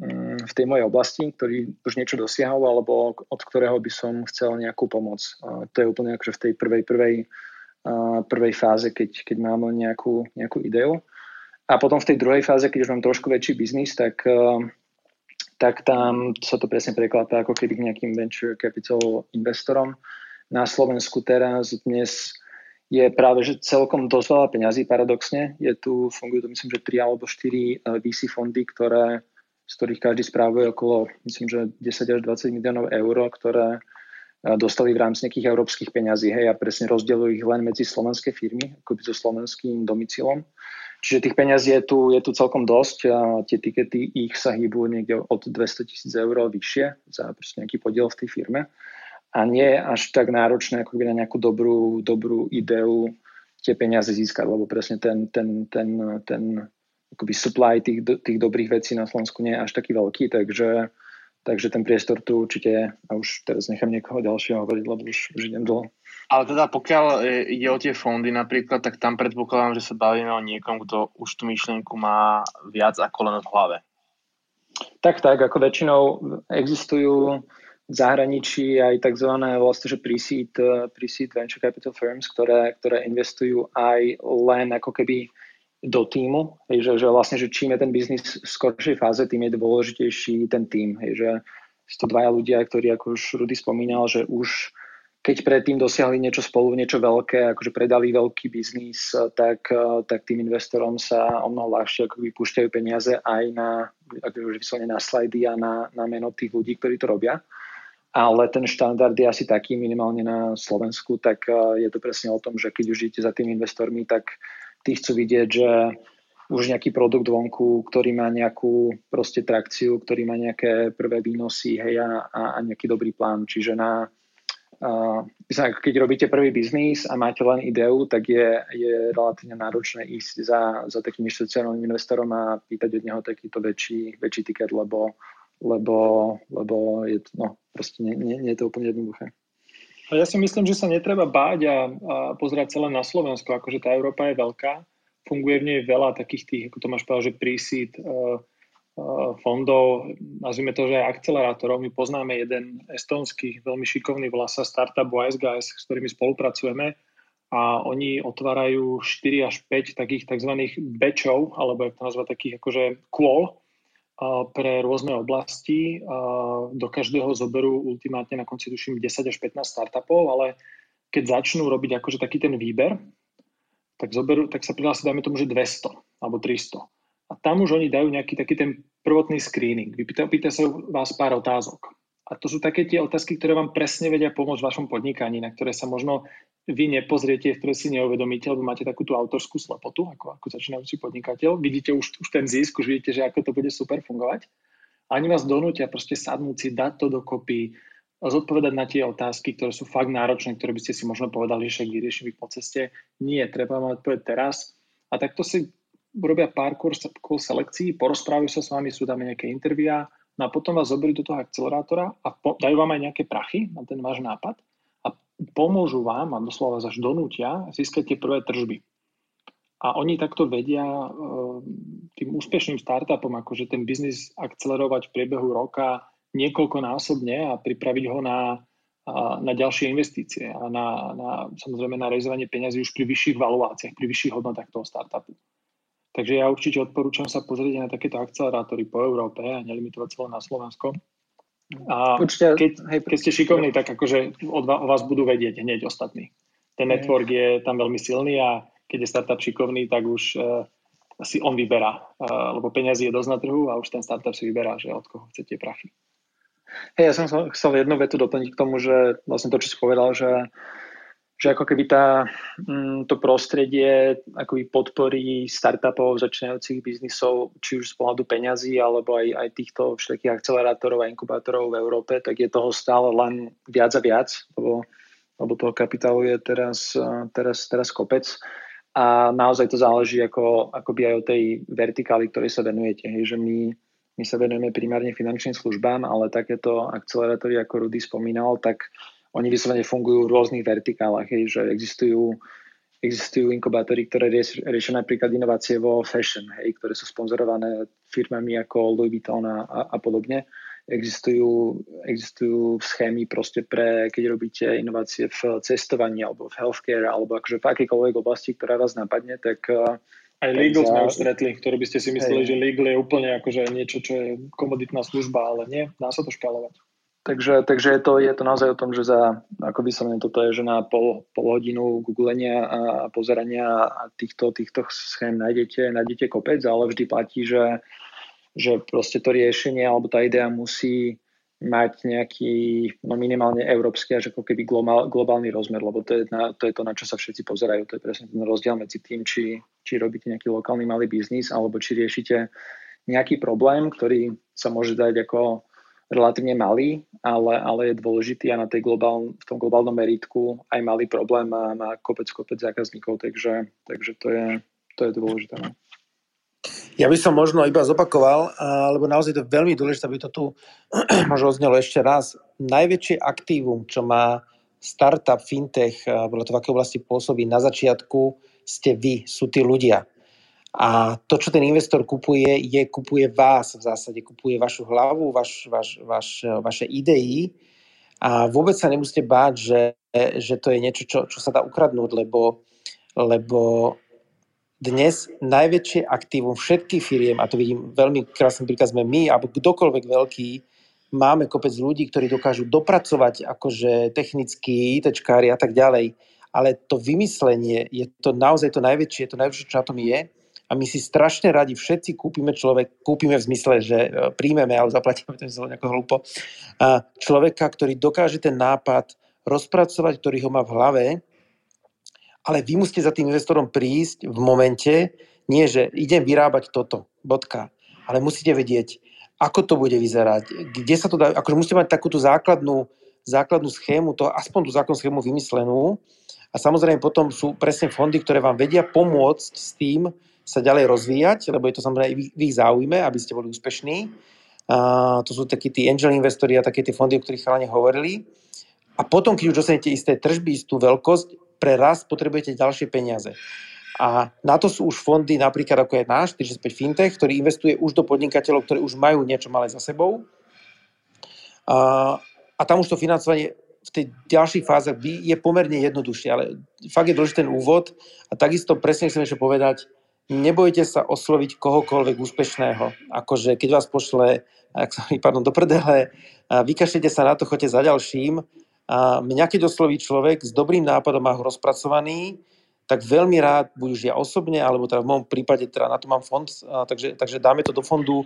mm, v tej mojej oblasti, ktorý už niečo dosiahol, alebo od ktorého by som chcel nejakú pomoc. To je úplne akože v tej prvej, prvej, prvej fáze, keď, keď mám nejakú, nejakú ideu. A potom v tej druhej fáze, keď už mám trošku väčší biznis, tak, tak tam sa to presne prekladá ako keby k nejakým venture capital investorom. Na Slovensku teraz dnes je práve že celkom dosť veľa peňazí paradoxne. Je tu, fungujú to myslím, že 3 alebo 4 eh, VC fondy, ktoré, z ktorých každý správuje okolo, myslím, že 10 až 20 miliónov eur, ktoré eh, dostali v rámci nejakých európskych peňazí hej, a presne rozdelujú ich len medzi slovenské firmy, akoby so slovenským domicilom. Čiže tých peňazí je tu, je tu celkom dosť a tie tikety ich sa hýbu niekde od 200 tisíc eur vyššie za nejaký podiel v tej firme a nie až tak náročné ako na nejakú dobrú, dobrú ideu tie peniaze získať, lebo presne ten, ten, ten, ten akoby supply tých, tých dobrých vecí na Slovensku nie je až taký veľký, takže, takže ten priestor tu určite je. A už teraz nechám niekoho ďalšieho hovoriť, lebo už, už idem dlho. Ale teda pokiaľ ide o tie fondy napríklad, tak tam predpokladám, že sa bavíme o niekom, kto už tú myšlienku má viac ako len v hlave. Tak, tak, ako väčšinou existujú v zahraničí aj tzv. vlastne, že pre-seed, eh, pre-seed venture capital firms, ktoré, ktoré investujú aj len ako keby do týmu, hej, že, že vlastne, že čím je ten biznis v skoršej fáze, tým je dôležitejší ten tým, hej, že sú to dvaja ľudia, ktorí, ako už Rudy spomínal, že už keď predtým dosiahli niečo spolu, niečo veľké, akože predali veľký biznis, tak, tak tým investorom sa o mnoho ľahšie ako vypúšťajú peniaze aj na, akože na slajdy a na, na meno tých ľudí, ktorí to robia ale ten štandard je asi taký minimálne na Slovensku, tak eh, je to presne o tom, že keď už idete za tými investormi, tak tí chcú vidieť, že už nejaký produkt vonku, ktorý má nejakú proste trakciu, ktorý má nejaké prvé výnosy hej, a, a nejaký dobrý plán. Čiže na, keď robíte prvý biznis a máte len ideu, tak je, je relatívne náročné ísť za, za takým inštitucionálnym investorom a pýtať od neho takýto väčší, väčší tiket, lebo lebo, lebo je no, proste nie, nie, nie je to úplne jednoduché. A ja si myslím, že sa netreba báť a, a pozerať sa len na Slovensko, akože tá Európa je veľká, funguje v nej veľa takých tých, ako to máš povedal, že prísít uh, uh, fondov, nazvime to, že aj akcelerátorov. My poznáme jeden estonský, veľmi šikovný vlasa startup Wise Guys, s ktorými spolupracujeme a oni otvárajú 4 až 5 takých tzv. bečov, alebo jak to nazva, takých akože kôl, pre rôzne oblasti. Do každého zoberú ultimátne na konci tuším 10 až 15 startupov, ale keď začnú robiť akože taký ten výber, tak, zoberú, tak sa prihlási, dajme tomu, že 200 alebo 300. A tam už oni dajú nejaký taký ten prvotný screening. Vypýta, pýta sa vás pár otázok. A to sú také tie otázky, ktoré vám presne vedia pomôcť v vašom podnikaní, na ktoré sa možno vy nepozriete, ktoré si neuvedomíte, lebo máte takú tú autorskú slepotu, ako, ako začínajúci podnikateľ. Vidíte už, už ten zisk, už vidíte, že ako to bude super fungovať. A oni vás donútia proste sadnúť si, dať to dokopy, zodpovedať na tie otázky, ktoré sú fakt náročné, ktoré by ste si možno povedali, že ich po ceste. Nie, treba mať odpovedať teraz. A takto si robia pár kurs, kurs selekcií, porozprávajú sa s vami, sú tam nejaké intervia, no a potom vás zoberú do toho akcelerátora a po, dajú vám aj nejaké prachy na ten váš nápad pomôžu vám a doslova až donútia získať tie prvé tržby. A oni takto vedia e, tým úspešným startupom akože ten biznis akcelerovať v priebehu roka niekoľkonásobne a pripraviť ho na, na ďalšie investície a na, na, samozrejme na realizovanie peňazí už pri vyšších valuáciách, pri vyšších hodnotách toho startupu. Takže ja určite odporúčam sa pozrieť na takéto akcelerátory po Európe a nelimitovať celé na Slovensko a Určite, keď, hej, keď ste šikovní, tak akože o, o vás budú vedieť hneď ostatní. Ten network je tam veľmi silný a keď je startup šikovný, tak už uh, si on vyberá, uh, lebo peniazy je dosť na trhu a už ten startup si vyberá, že od koho chcete prachy. Hej, ja som chcel jednu vetu doplniť k tomu, že vlastne to, čo si povedal, že že ako keby tá, mm, to prostredie akoby podporí startupov, začínajúcich biznisov, či už z pohľadu peňazí, alebo aj, aj týchto všetkých akcelerátorov a inkubátorov v Európe, tak je toho stále len viac a viac, lebo, lebo toho kapitálu je teraz, teraz, teraz kopec. A naozaj to záleží ako, akoby aj o tej vertikáli, ktorej sa venujete. Hej, že my, my sa venujeme primárne finančným službám, ale takéto akcelerátory, ako Rudy spomínal, tak oni vyslovene fungujú v rôznych vertikálach, hej, že existujú, existujú inkubátory, ktoré rieš, riešia napríklad inovácie vo fashion, hej, ktoré sú sponzorované firmami ako Louis Vuitton a, a, a podobne. Existujú, existujú schémy proste pre, keď robíte inovácie v cestovaní alebo v healthcare alebo akože v akýkoľvek oblasti, ktorá vás napadne, tak eh, aj legal sme už stretli, ktoré by ste si mysleli, hej. že legal je úplne akože niečo, čo je komoditná služba, ale nie, dá sa to škálovať. Takže, takže je, to, je to naozaj o tom, že za, ako vyslovene toto je, že na pol, pol hodinu googlenia a pozerania týchto, týchto schém nájdete, nájdete kopec, ale vždy platí, že, že proste to riešenie alebo tá idea musí mať nejaký no minimálne európsky až ako keby globál, globálny rozmer, lebo to je, na, to je to, na čo sa všetci pozerajú. To je presne ten rozdiel medzi tým, či, či robíte nejaký lokálny malý biznis alebo či riešite nejaký problém, ktorý sa môže dať ako relatívne malý, ale, ale je dôležitý a na tej globál, v tom globálnom meritku aj malý problém a má kopec, kopec zákazníkov, takže, takže to, je, to je dôležité. No. Ja by som možno iba zopakoval, lebo naozaj to je veľmi dôležité, aby to tu možno oznelo ešte raz. Najväčšie aktívum, čo má startup, fintech, alebo to v akej oblasti pôsobí na začiatku, ste vy, sú tí ľudia. A to, čo ten investor kupuje, je kupuje vás v zásade, kupuje vašu hlavu, vaš, vaš, vaš, vaše idei. A vôbec sa nemusíte báť, že, že to je niečo, čo, čo sa dá ukradnúť, lebo, lebo dnes najväčšie aktívum všetkých firiem, a to vidím veľmi krásny príkaz sme my, alebo kdokoľvek veľký, máme kopec ľudí, ktorí dokážu dopracovať akože technickí, ITčkári a tak ďalej, ale to vymyslenie je to naozaj to najväčšie, to najväčšie, čo na tom je a my si strašne radi všetci kúpime človek, kúpime v zmysle, že e, príjmeme, ale zaplatíme to zle nejako hlúpo, človeka, ktorý dokáže ten nápad rozpracovať, ktorý ho má v hlave, ale vy musíte za tým investorom prísť v momente, nie že idem vyrábať toto, bodka, ale musíte vedieť, ako to bude vyzerať, kde sa to dá, akože musíte mať takúto základnú, základnú schému, to, aspoň tú základnú schému vymyslenú. A samozrejme potom sú presne fondy, ktoré vám vedia pomôcť s tým, sa ďalej rozvíjať, lebo je to samozrejme v ich záujme, aby ste boli úspešní. A to sú takí tí angel investori a také tie fondy, o ktorých chalani hovorili. A potom, keď už dostanete isté tržby, istú veľkosť, pre rast potrebujete ďalšie peniaze. A na to sú už fondy, napríklad ako je náš, 45 Fintech, ktorý investuje už do podnikateľov, ktorí už majú niečo malé za sebou. A, a tam už to financovanie v tej ďalších fázach je pomerne jednoduchšie, ale fakt je dôležitý ten úvod a takisto presne chcem ešte povedať, nebojte sa osloviť kohokoľvek úspešného. Akože keď vás pošle ak sa, pardon, do prdele, vykašlite sa na to, choďte za ďalším. A mňa keď osloví človek s dobrým nápadom a ho rozpracovaný, tak veľmi rád, buď už ja osobne, alebo teda v môjom prípade, teda na to mám fond, takže, takže dáme to do fondu,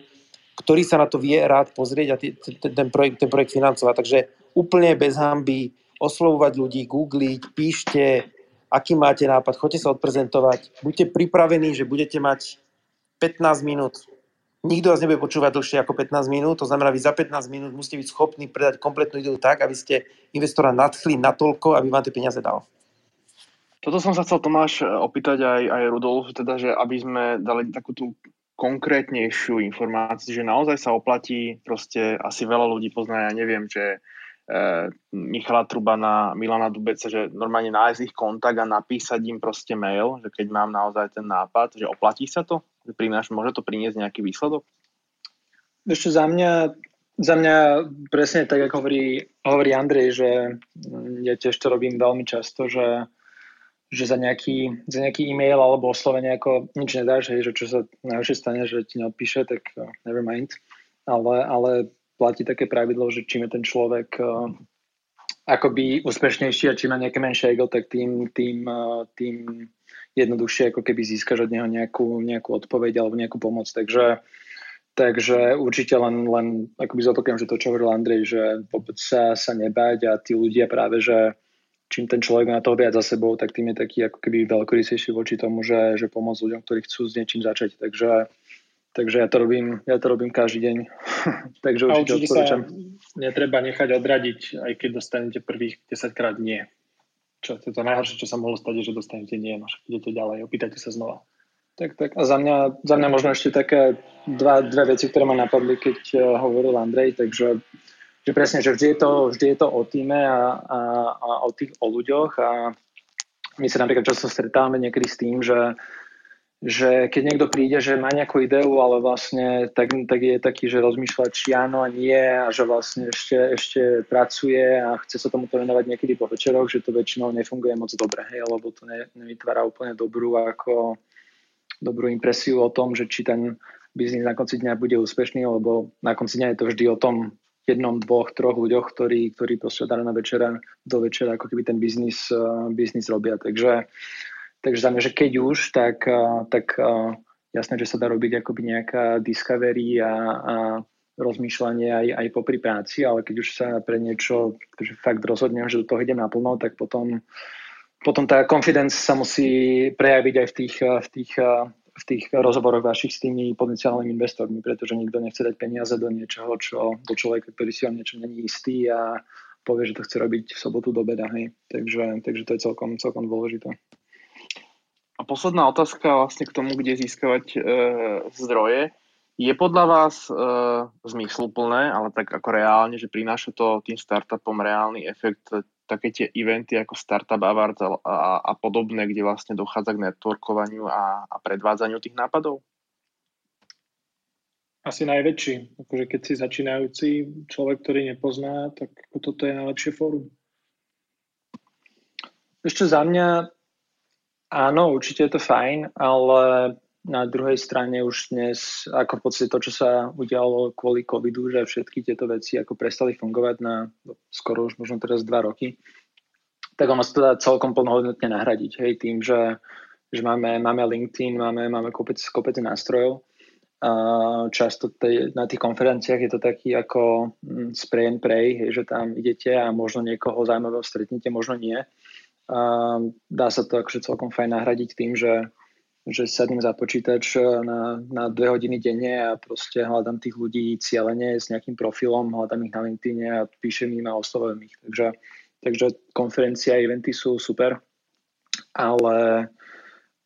ktorý sa na to vie rád pozrieť a ten, projekt, ten projekt financovať. Takže úplne bez hamby oslovovať ľudí, googliť, píšte, aký máte nápad, choďte sa odprezentovať, buďte pripravení, že budete mať 15 minút. Nikto vás nebude počúvať dlhšie ako 15 minút, to znamená, vy za 15 minút musíte byť schopní predať kompletnú ideu tak, aby ste investora nadchli natoľko, aby vám tie peniaze dal. Toto som sa chcel Tomáš opýtať aj, aj Rudolf, teda, že aby sme dali takú tú konkrétnejšiu informáciu, že naozaj sa oplatí, proste asi veľa ľudí pozná, ja neviem, že Michala Trubana, Milana Dubeca, že normálne nájsť ich kontakt a napísať im proste mail, že keď mám naozaj ten nápad, že oplatí sa to? Že prináš, môže to priniesť nejaký výsledok? Ešte za mňa, za mňa presne tak, ako hovorí, hovorí Andrej, že ja tiež to robím veľmi často, že, že za, nejaký, za nejaký e-mail alebo oslovenie ako nič nedáš, hej, že čo sa najhoršie stane, že ti neodpíše, tak uh, never mind. Ale, ale platí také pravidlo, že čím je ten človek uh, akoby úspešnejší a čím má nejaké menšie ego, tak tým, tým, uh, tým jednoduchšie ako keby získaš od neho nejakú, nejakú odpoveď alebo nejakú pomoc. Takže, takže určite len, len akoby zopakujem, že to, čo hovoril Andrej, že vôbec sa, sa nebať a tí ľudia práve, že čím ten človek má toho viac za sebou, tak tým je taký ako keby veľkorysejší voči tomu, že, že pomôcť ľuďom, ktorí chcú s niečím začať. Takže, takže ja to robím, ja to robím každý deň. takže určite, určite sa netreba nechať odradiť, aj keď dostanete prvých 10 krát nie. Čo to, to najhoršie, čo sa mohlo stať, je, že dostanete nie, no idete ďalej, opýtajte sa znova. Tak, tak. A za mňa, za mňa možno ešte také dva, dve veci, ktoré ma napadli, keď uh, hovoril Andrej, takže že presne, že vždy je to, vždy je to o týme a, a, a o, tých, o ľuďoch a my sa napríklad často stretávame niekedy s tým, že, že keď niekto príde, že má nejakú ideu, ale vlastne tak, tak je taký, že rozmýšľa, či áno a nie a že vlastne ešte, ešte pracuje a chce sa tomu venovať niekedy po večeroch, že to väčšinou nefunguje moc dobre, hej, lebo to ne, nevytvára úplne dobrú ako dobrú impresiu o tom, že či ten biznis na konci dňa bude úspešný, lebo na konci dňa je to vždy o tom, jednom, dvoch, troch ľuďoch, ktorí, ktorí proste od rána večera do večera ako keby ten biznis, uh, biznis robia. Takže, takže za mňa, že keď už, tak, uh, tak uh, jasné, že sa dá robiť akoby nejaká discovery a, a rozmýšľanie aj, aj popri práci, ale keď už sa pre niečo že fakt rozhodnem, že do toho idem naplno, tak potom, potom tá confidence sa musí prejaviť aj v tých, v tých v tých rozhovoroch vašich s tými potenciálnymi investormi, pretože nikto nechce dať peniaze do niečoho, čo, do človeka, ktorý si o niečom není istý a povie, že to chce robiť v sobotu do beda. Hej. Takže, takže to je celkom, celkom dôležité. A posledná otázka vlastne k tomu, kde získavať e, zdroje. Je podľa vás e, zmysluplné, ale tak ako reálne, že prináša to tým startupom reálny efekt také tie eventy ako Startup Awards a, a, a podobné, kde vlastne dochádza k networkovaniu a, a predvádzaniu tých nápadov? Asi najväčší. Akože keď si začínajúci človek, ktorý nepozná, tak toto je najlepšie fórum. Ešte za mňa áno, určite je to fajn, ale na druhej strane už dnes, ako v podstate to, čo sa udialo kvôli covidu, že všetky tieto veci ako prestali fungovať na skoro už možno teraz dva roky, tak ono sa to dá celkom plnohodnotne nahradiť, hej, tým, že, že máme, máme LinkedIn, máme, máme kopec, kopec nástrojov. Často tej, na tých konferenciách je to taký ako mm, spray and pray, hej, že tam idete a možno niekoho zaujímavého stretnete, možno nie. Dá sa to akože celkom fajn nahradiť tým, že že sadnem za počítač eh, na, na dve hodiny denne a proste hľadám tých ľudí cieľene s nejakým profilom, hľadám ich na LinkedIn a píšem im a oslovujem ich. Takže, takže konferencia a eventy sú super, ale,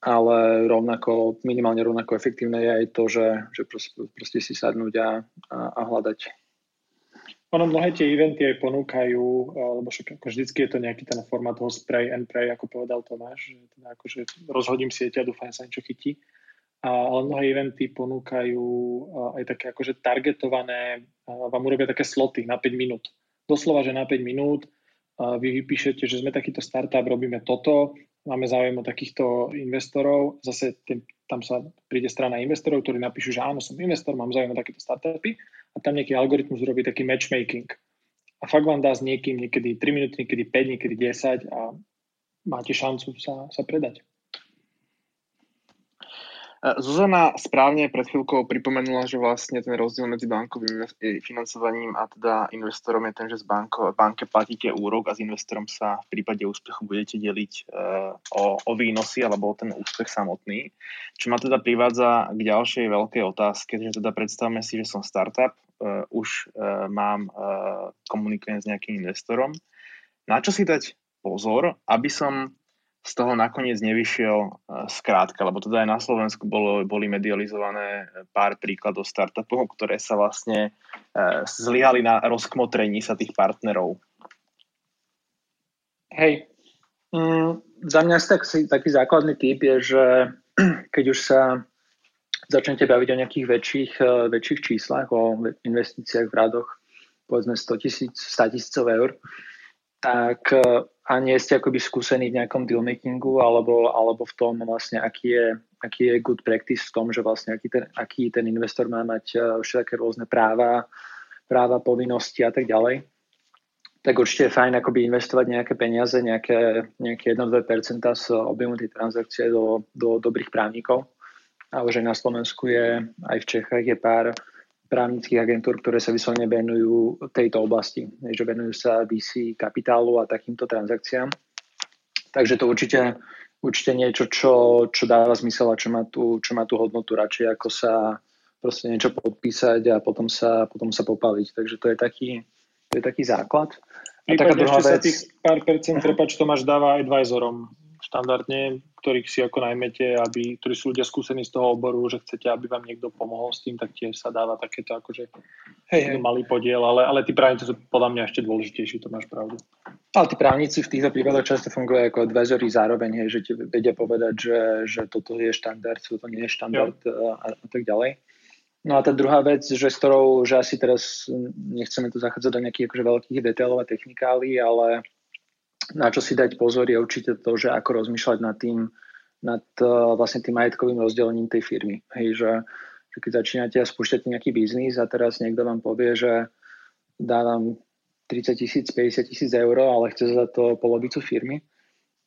ale rovnako, minimálne rovnako efektívne je aj to, že, že proste, proste si sadnúť a, a, a hľadať ono mnohé tie eventy aj ponúkajú, lebo však ako vždycky je to nejaký ten formát toho spray and pray, ako povedal Tomáš, že teda akože rozhodím sieť a dúfam, sa niečo chytí. A, ale mnohé eventy ponúkajú aj také akože targetované, vám urobia také sloty na 5 minút. Doslova, že na 5 minút vy vypíšete, že sme takýto startup, robíme toto, máme záujem o takýchto investorov, zase tam sa príde strana investorov, ktorí napíšu, že áno, som investor, mám záujem o takéto startupy a tam nejaký algoritmus robí taký matchmaking. A fakt vám dá s niekým niekedy 3 minúty, niekedy 5, niekedy 10 a máte šancu sa, sa predať. Zuzana správne pred chvíľkou pripomenula, že vlastne ten rozdiel medzi bankovým financovaním a teda investorom je ten, že z banko, banke platíte úrok a s investorom sa v prípade úspechu budete deliť uh, o, o výnosy alebo o ten úspech samotný. Čo ma teda privádza k ďalšej veľkej otázke, že teda predstavme si, že som startup, už uh, mám, uh, komunikujem s nejakým investorom. Na čo si dať pozor, aby som z toho nakoniec nevyšiel e, skrátka, lebo teda aj na Slovensku bolo, boli medializované pár príkladov startupov, ktoré sa vlastne e, zlyhali na rozkmotrení sa tých partnerov. Hej, mm, za mňa tak, taký základný typ je, že keď už sa začnete baviť o nejakých väčších, e, väčších číslach, o investíciách v radoch, povedzme 100 tisíc, 100 tisícov eur, tak a nie ste akoby skúsení v nejakom dealmakingu alebo, alebo v tom vlastne, aký je, aký je good practice v tom, že vlastne aký ten, aký ten investor má mať eh, všetké rôzne práva, práva, povinnosti a tak ďalej, tak určite je fajn akoby investovať nejaké peniaze, nejaké, nejaké 1-2% z objemu tej transakcie do, do dobrých právnikov. A už aj na Slovensku je, aj v Čechách je pár právnických agentúr, ktoré sa vyslovene venujú tejto oblasti, že venujú sa VC kapitálu a takýmto transakciám. Takže to určite, určite niečo, čo, čo dáva zmysel a čo má, tú, čo má tú hodnotu radšej, ako sa proste niečo podpísať a potom sa, potom sa popaliť. Takže to je taký, to je taký základ. A taká druhá vec... sa tých pár percent, prepač, Tomáš dáva advisorom štandardne, ktorých si ako najmete, aby, ktorí sú ľudia skúsení z toho oboru, že chcete, aby vám niekto pomohol s tým, tak tiež sa dáva takéto akože hej, hej. malý podiel, ale, ale tí právnici sú podľa mňa ešte dôležitejší, to máš pravdu. Ale tí právnici v týchto prípadoch často fungujú ako advisory zároveň, hej, že ti vedia povedať, že, že toto je štandard, toto nie je štandard a, a tak ďalej. No a tá druhá vec, že s ktorou, že asi teraz nechceme tu zachádzať do nejakých akože veľkých detailov a technikálií, ale na čo si dať pozor je určite to, že ako rozmýšľať nad tým, nad uh, vlastne tým majetkovým rozdelením tej firmy. Hej, že, že keď začínate a spúšťate nejaký biznis a teraz niekto vám povie, že dávam 30 tisíc, 50 tisíc eur, ale chce za to polovicu firmy,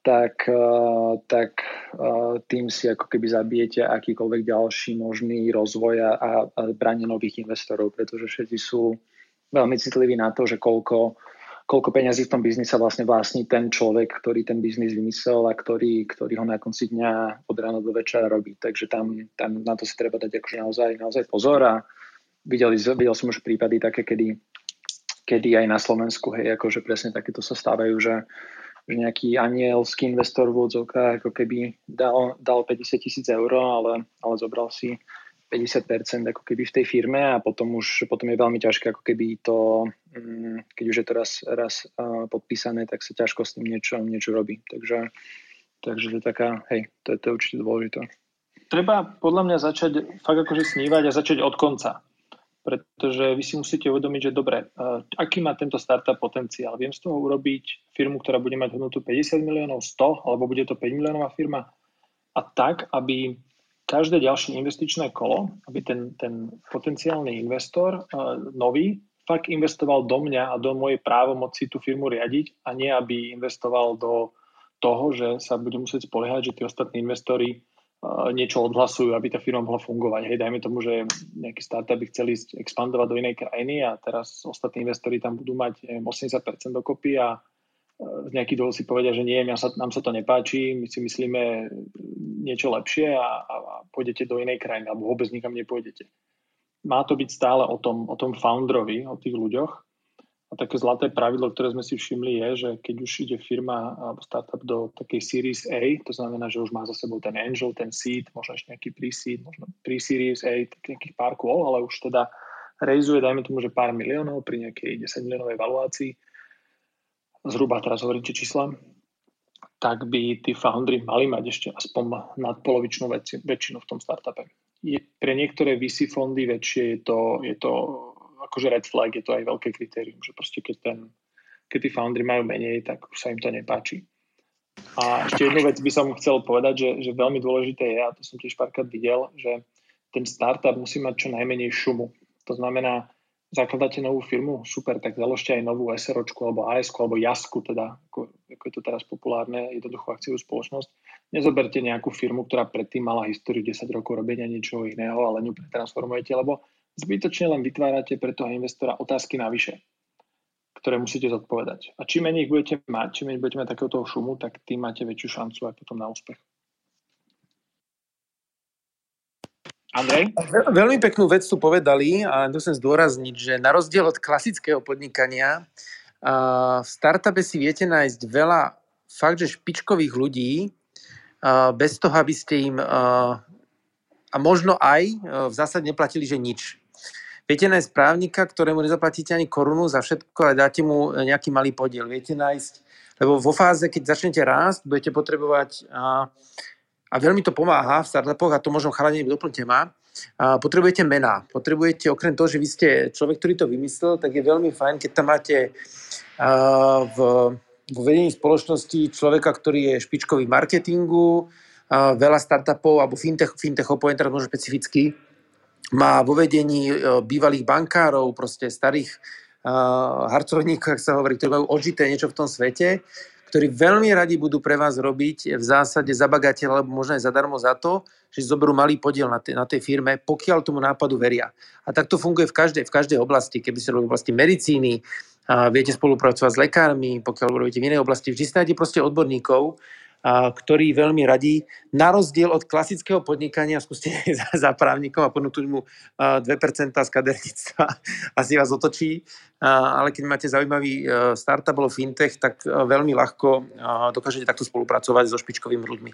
tak, eh, tak eh, tým si ako keby zabijete akýkoľvek ďalší možný rozvoj a, a branie nových investorov, pretože všetci sú veľmi citliví na to, že koľko, koľko peňazí v tom biznise vlastne vlastní ten človek, ktorý ten biznis vymyslel a ktorý, ktorý ho na konci dňa od rána do večera robí. Takže tam, tam na to si treba dať akože naozaj, naozaj pozor a videl, videl som už prípady také, kedy, kedy aj na Slovensku, hej, akože presne takéto sa stávajú, že že nejaký anielský investor v odzovkách ako keby dal, dal 50 tisíc eur, ale, ale zobral si 50% ako keby v tej firme a potom už potom je veľmi ťažké ako keby to, mm, keď už je to raz, raz podpísané, tak sa ťažko s tým niečo, niečo robí. Takže, takže to je taká, hej, to je, to je určite dôležité. Treba podľa mňa začať fakt akože snívať a začať od konca pretože vy si musíte uvedomiť, že dobre, aký má tento startup potenciál. Viem z toho urobiť firmu, ktorá bude mať hodnotu 50 miliónov, 100, alebo bude to 5 miliónová firma. A tak, aby každé ďalšie investičné kolo, aby ten, ten potenciálny investor uh, nový fakt investoval do mňa a do mojej právomoci tú firmu riadiť a nie, aby investoval do toho, že sa bude musieť spoliehať, že tí ostatní investori niečo odhlasujú, aby tá firma mohla fungovať. Hej, dajme tomu, že nejaký startup by chceli ísť expandovať do inej krajiny a teraz ostatní investori tam budú mať neviem, 80% dokopy a z nejakých dôvod si povedia, že nie, nám sa, nám sa to nepáči, my si myslíme niečo lepšie a, a, a pôjdete do inej krajiny alebo vôbec nikam nepôjdete. Má to byť stále o tom, o tom founderovi, o tých ľuďoch a také zlaté pravidlo, ktoré sme si všimli, je, že keď už ide firma alebo startup do takej Series A, to znamená, že už má za sebou ten angel, ten seed, možno ešte nejaký pre-seed, možno pre-series A, tak nejakých pár kôl, ale už teda rejzuje, dajme tomu, že pár miliónov pri nejakej 10 miliónovej valuácii, zhruba teraz hovorím tie čísla, tak by tí foundry mali mať ešte aspoň nadpolovičnú väčšinu v tom startupe. Je, pre niektoré VC fondy väčšie je to, je to akože red flag je to aj veľké kritérium, že proste keď, ten, keď tí foundry majú menej, tak už sa im to nepáči. A ešte jednu vec by som chcel povedať, že, že veľmi dôležité je, a to som tiež párkrát videl, že ten startup musí mať čo najmenej šumu. To znamená, zakladáte novú firmu, super, tak založte aj novú SROčku alebo AS alebo JASku, teda, ako, ako je to teraz populárne, jednoduchú akciovú spoločnosť. Nezoberte nejakú firmu, ktorá predtým mala históriu 10 rokov robenia niečoho iného, ale ňu pretransformujete, lebo Zbytočne len vytvárate pre toho investora otázky navyše, ktoré musíte zodpovedať. A čím menej ich budete mať, čím menej budete mať takéhoto šumu, tak tým máte väčšiu šancu aj potom na úspech. Andrej? Veľmi peknú vec tu povedali a chcem zdôrazniť, že na rozdiel od klasického podnikania v startupe si viete nájsť veľa fakt, že špičkových ľudí bez toho, aby ste im a možno aj v zásade neplatili, že nič. Viete nájsť právnika, ktorému nezaplatíte ani korunu za všetko a dáte mu nejaký malý podiel. Viete nájsť, lebo vo fáze, keď začnete rásť, budete potrebovať, a, veľmi to pomáha v startupoch, a to možno chalanie doplňte ma, potrebujete mená. Potrebujete, okrem toho, že vy ste človek, ktorý to vymyslel, tak je veľmi fajn, keď tam máte v, vo vedení spoločnosti človeka, ktorý je špičkový marketingu, a, veľa startupov alebo fintech, fintechov, poviem teraz možno špecificky, má vo vedení e, bývalých bankárov, proste starých harcovníkov, ak sa hovorí, ktorí majú odžité niečo v tom svete, ktorí veľmi radi budú pre vás robiť v zásade za bagateľ, alebo možno aj zadarmo za to, že zoberú malý podiel na, tej, na tej firme, pokiaľ tomu nápadu veria. A tak to funguje v každej, v každej oblasti. Keby ste robili v oblasti medicíny, a viete spolupracovať s lekármi, pokiaľ robíte v inej oblasti, vždy nájdete proste odborníkov, a, ktorí veľmi radí, na rozdiel od klasického podnikania, skúste za, za právnikom a ponúknuť mu 2% z kaderníctva, asi vás otočí, ale keď máte zaujímavý e, startup alebo fintech, tak e, veľmi ľahko dokážete takto spolupracovať so špičkovými ľuďmi.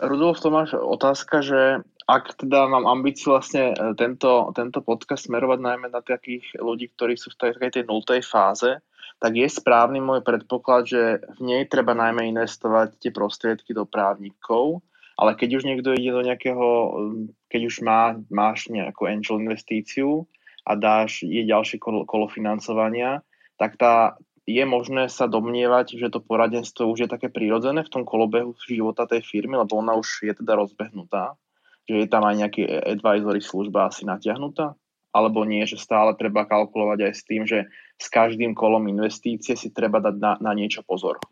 Rudolf Tomáš, otázka, že ak teda mám ambíciu vlastne e, tento, tento podcast smerovať najmä na takých ľudí, ktorí sú v takej tej nultej fáze, tak je správny môj predpoklad, že v nej treba najmä investovať tie prostriedky do právnikov, ale keď už niekto ide do nejakého, keď už má, máš nejakú angel investíciu a dáš je ďalšie kolo, kolo financovania, tak tá, je možné sa domnievať, že to poradenstvo už je také prirodzené v tom kolobehu života tej firmy, lebo ona už je teda rozbehnutá, že je tam aj nejaký advisory služba asi natiahnutá? Alebo nie, že stále treba kalkulovať aj s tým, že s každým kolom investície si treba dať na, na niečo pozor?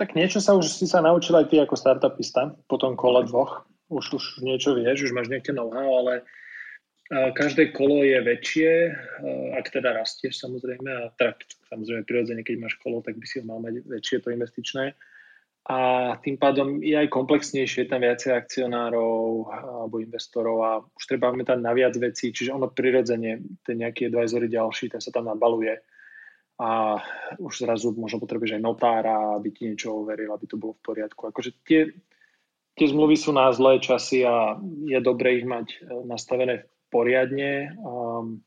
Tak niečo sa už si sa naučil aj ty ako startupista po tom kole dvoch. Už, už niečo vieš, už máš nejaké know-how, ale Každé kolo je väčšie, ak teda rastieš samozrejme, a tak samozrejme prirodzene, keď máš kolo, tak by si ho mal mať väčšie to investičné. A tým pádom je aj komplexnejšie, je tam viacej akcionárov alebo investorov a už treba tam na viac vecí, čiže ono prirodzene, ten nejaký advisory ďalší, ten sa tam nabaluje a už zrazu možno potrebuješ aj notára, aby ti niečo overil, aby to bolo v poriadku. Akože tie, tie zmluvy sú na zlé časy a je dobre ich mať e, nastavené poriadne. Um,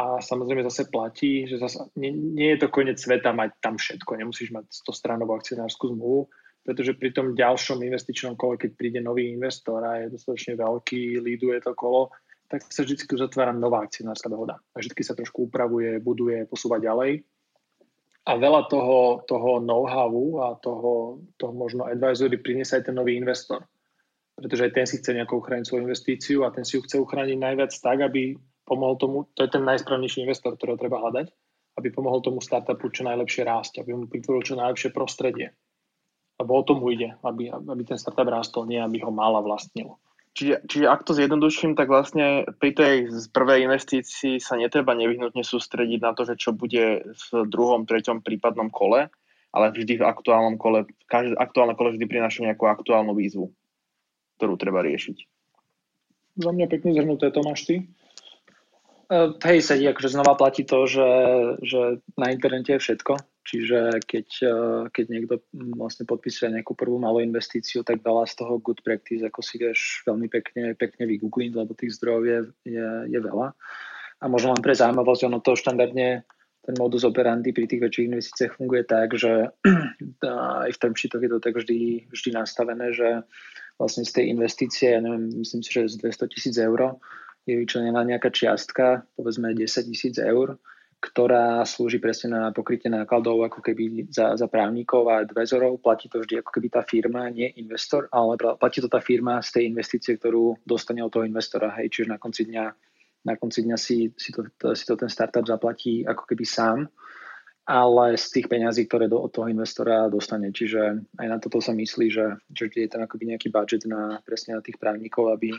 a samozrejme zase platí, že zase nie, nie je to koniec sveta mať tam všetko. Nemusíš mať 100 stranovú akcionárskú zmluvu, pretože pri tom ďalšom investičnom kole, keď príde nový investor a je dostatočne veľký, líduje to kolo, tak sa vždy zatvára nová akcionárska dohoda. A vždy sa trošku upravuje, buduje, posúva ďalej. A veľa toho, toho know-howu a toho, toho možno advisory priniesie aj ten nový investor pretože aj ten si chce nejakú uchrániť svoju investíciu a ten si ju chce uchrániť najviac tak, aby pomohol tomu, to je ten najsprávnejší investor, ktorého treba hľadať, aby pomohol tomu startupu čo najlepšie rásť, aby mu vytvoril čo najlepšie prostredie. Lebo o tomu ide, aby, aby ten startup rástol, nie aby ho mal a vlastnil. Čiže, čiže ak to zjednoduším, tak vlastne pri tej prvej investícii sa netreba nevyhnutne sústrediť na to, že čo bude v druhom, treťom prípadnom kole, ale vždy v aktuálnom kole, každé aktuálne kole vždy prináša nejakú aktuálnu výzvu ktorú treba riešiť. Za mňa pekne zhrnuté, Tomáš, ty? Uh, hej, sedí, akože znova platí to, že, že na internete je všetko, čiže keď, uh, keď niekto vlastne podpisuje nejakú prvú malú investíciu, tak veľa z toho good practice, ako si vieš veľmi pekne, pekne vygoogliť, lebo tých zdrojov je, je, je veľa. A možno len pre zaujímavosť, ono to štandardne ten modus operandi pri tých väčších investíciách funguje tak, že aj v term je to tak vždy, vždy nastavené, že vlastne z tej investície, ja neviem, myslím si, že z 200 tisíc eur je vyčlenená nejaká čiastka, povedzme 10 tisíc eur, ktorá slúži presne na pokrytie nákladov ako keby za, za právnikov a advisorov. Platí to vždy ako keby tá firma, nie investor, ale platí to tá firma z tej investície, ktorú dostane od toho investora. Hej, čiže na konci dňa, na konci dňa si, si, to, si to ten startup zaplatí ako keby sám ale z tých peňazí, ktoré do, od toho investora dostane. Čiže aj na toto sa myslí, že, že je tam akoby nejaký budget na, presne na tých právnikov, aby,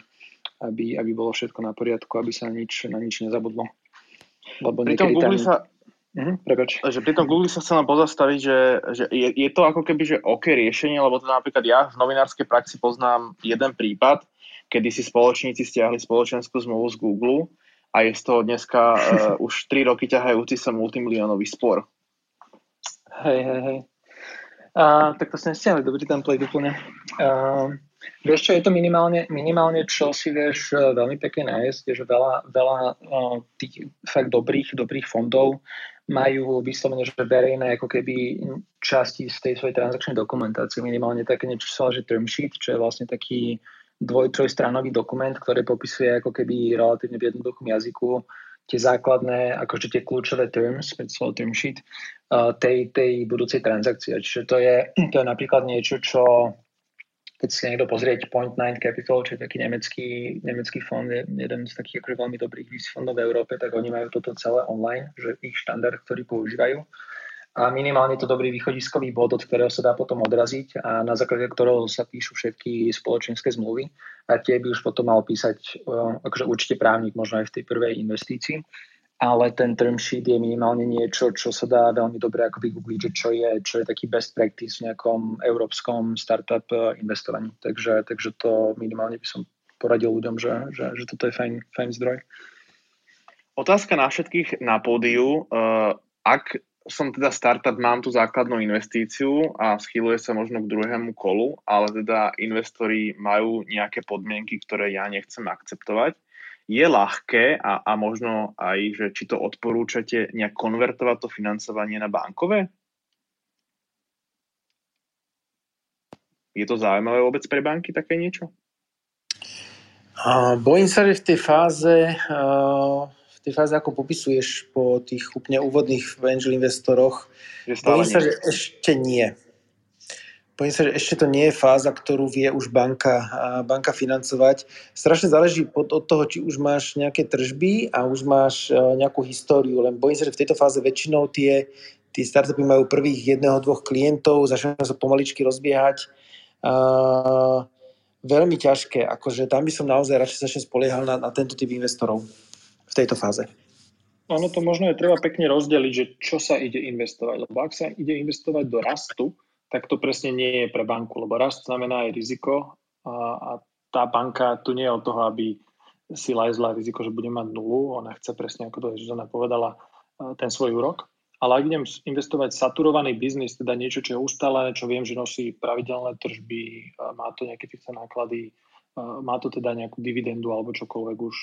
aby, aby bolo všetko na poriadku, aby sa nič, na nič nezabudlo. Lebo pri tom Google tam... sa, Uh-huh, Že pri tom Google sa chcem pozastaviť, že, že je, je to ako keby že OK riešenie, lebo to napríklad ja v novinárskej praxi poznám jeden prípad, kedy si spoločníci stiahli spoločenskú zmluvu z Google a je z toho dneska uh, už 3 roky ťahajúci sa multimiliónový spor. Hej, hej, hej. A, tak to ste nestiahli, dobrý template úplne. A, vieš čo, je to minimálne, minimálne čo si vieš e, veľmi pekne nájsť, je, že veľa, veľa uh, tých fakt dobrých, dobrých fondov majú vyslovene, že verejné ako keby časti z tej svojej transakčnej dokumentácie, minimálne také niečo sa že term sheet, čo je vlastne taký dvoj, trojstranový dokument, ktorý popisuje ako keby relatívne v jednoduchom jazyku tie základné, akože tie kľúčové terms, slovo term sheet, uh, tej, tej budúcej transakcie. Čiže to je, to je napríklad niečo, čo keď si niekto pozrieť Point Nine Capital, čo je taký nemecký, nemecký fond, je jeden z takých akože veľmi dobrých fondov v Európe, tak oni majú toto celé online, že ich štandard, ktorý používajú. A minimálne to dobrý východiskový bod, od ktorého sa dá potom odraziť a na základe ktorého sa píšu všetky spoločenské zmluvy a tie by už potom mal písať akože určite právnik možno aj v tej prvej investícii ale ten term sheet je minimálne niečo, čo sa dá veľmi dobre ako vygoogliť, že čo je, čo je taký best practice v nejakom európskom startup eh, investovaní. Takže, takže to minimálne by som poradil ľuďom, že, že, že toto je fajn, fajn zdroj. Otázka na všetkých na pódiu. Eh, ak som teda startup, mám tú základnú investíciu a schýluje sa možno k druhému kolu, ale teda investori majú nejaké podmienky, ktoré ja nechcem akceptovať je ľahké a, a možno aj, že či to odporúčate nejak konvertovať to financovanie na bankové? Je to zaujímavé vôbec pre banky také niečo? Uh, bojím sa, že v tej fáze, uh, v tej fáze, ako popisuješ po tých úplne úvodných angel investoroch, bojím sa, že ešte nie. Poviem sa, že ešte to nie je fáza, ktorú vie už banka, banka financovať. Strašne záleží od, od toho, či už máš nejaké tržby a už máš e, nejakú históriu, len bojím sa, že v tejto fáze väčšinou tie, tie startupy majú prvých jedného, dvoch klientov, začínajú sa pomaličky rozbiehať. Uh, veľmi ťažké, akože tam by som naozaj radšej začne spoliehal na, na tento typ investorov v tejto fáze. Ono to možno je treba pekne rozdeliť, že čo sa ide investovať. Lebo ak sa ide investovať do rastu, tak to presne nie je pre banku, lebo rast znamená aj riziko a, a tá banka tu nie je od toho, aby si lajzla riziko, že bude mať nulu, ona chce presne, ako to Zuzana povedala, ten svoj úrok. Ale ak idem investovať saturovaný biznis, teda niečo, čo je ustálené, čo viem, že nosí pravidelné tržby, má to nejaké fixné náklady, má to teda nejakú dividendu alebo čokoľvek už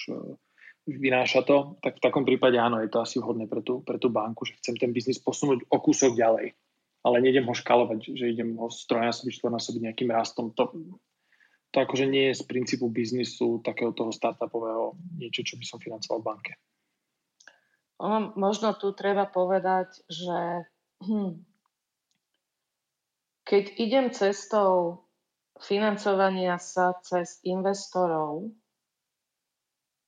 vynáša to, tak v takom prípade áno, je to asi vhodné pre tú, pre tú banku, že chcem ten biznis posunúť o kúsok ďalej ale nejdem ho škalovať, že idem ho strojnásobiť, štvornásobiť nejakým rastom. To, to akože nie je z princípu biznisu takého toho startupového niečo, čo by som financoval v banke. Možno tu treba povedať, že hm, keď idem cestou financovania sa cez investorov,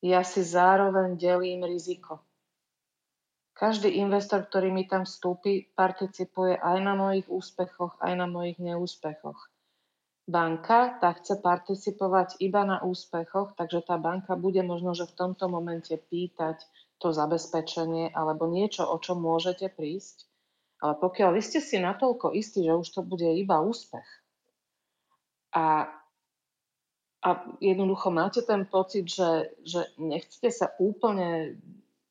ja si zároveň delím riziko. Každý investor, ktorý mi tam vstúpi, participuje aj na mojich úspechoch, aj na mojich neúspechoch. Banka tá chce participovať iba na úspechoch, takže tá banka bude možno, že v tomto momente pýtať to zabezpečenie alebo niečo, o čo môžete prísť. Ale pokiaľ vy ste si natoľko istí, že už to bude iba úspech a, a jednoducho máte ten pocit, že, že nechcete sa úplne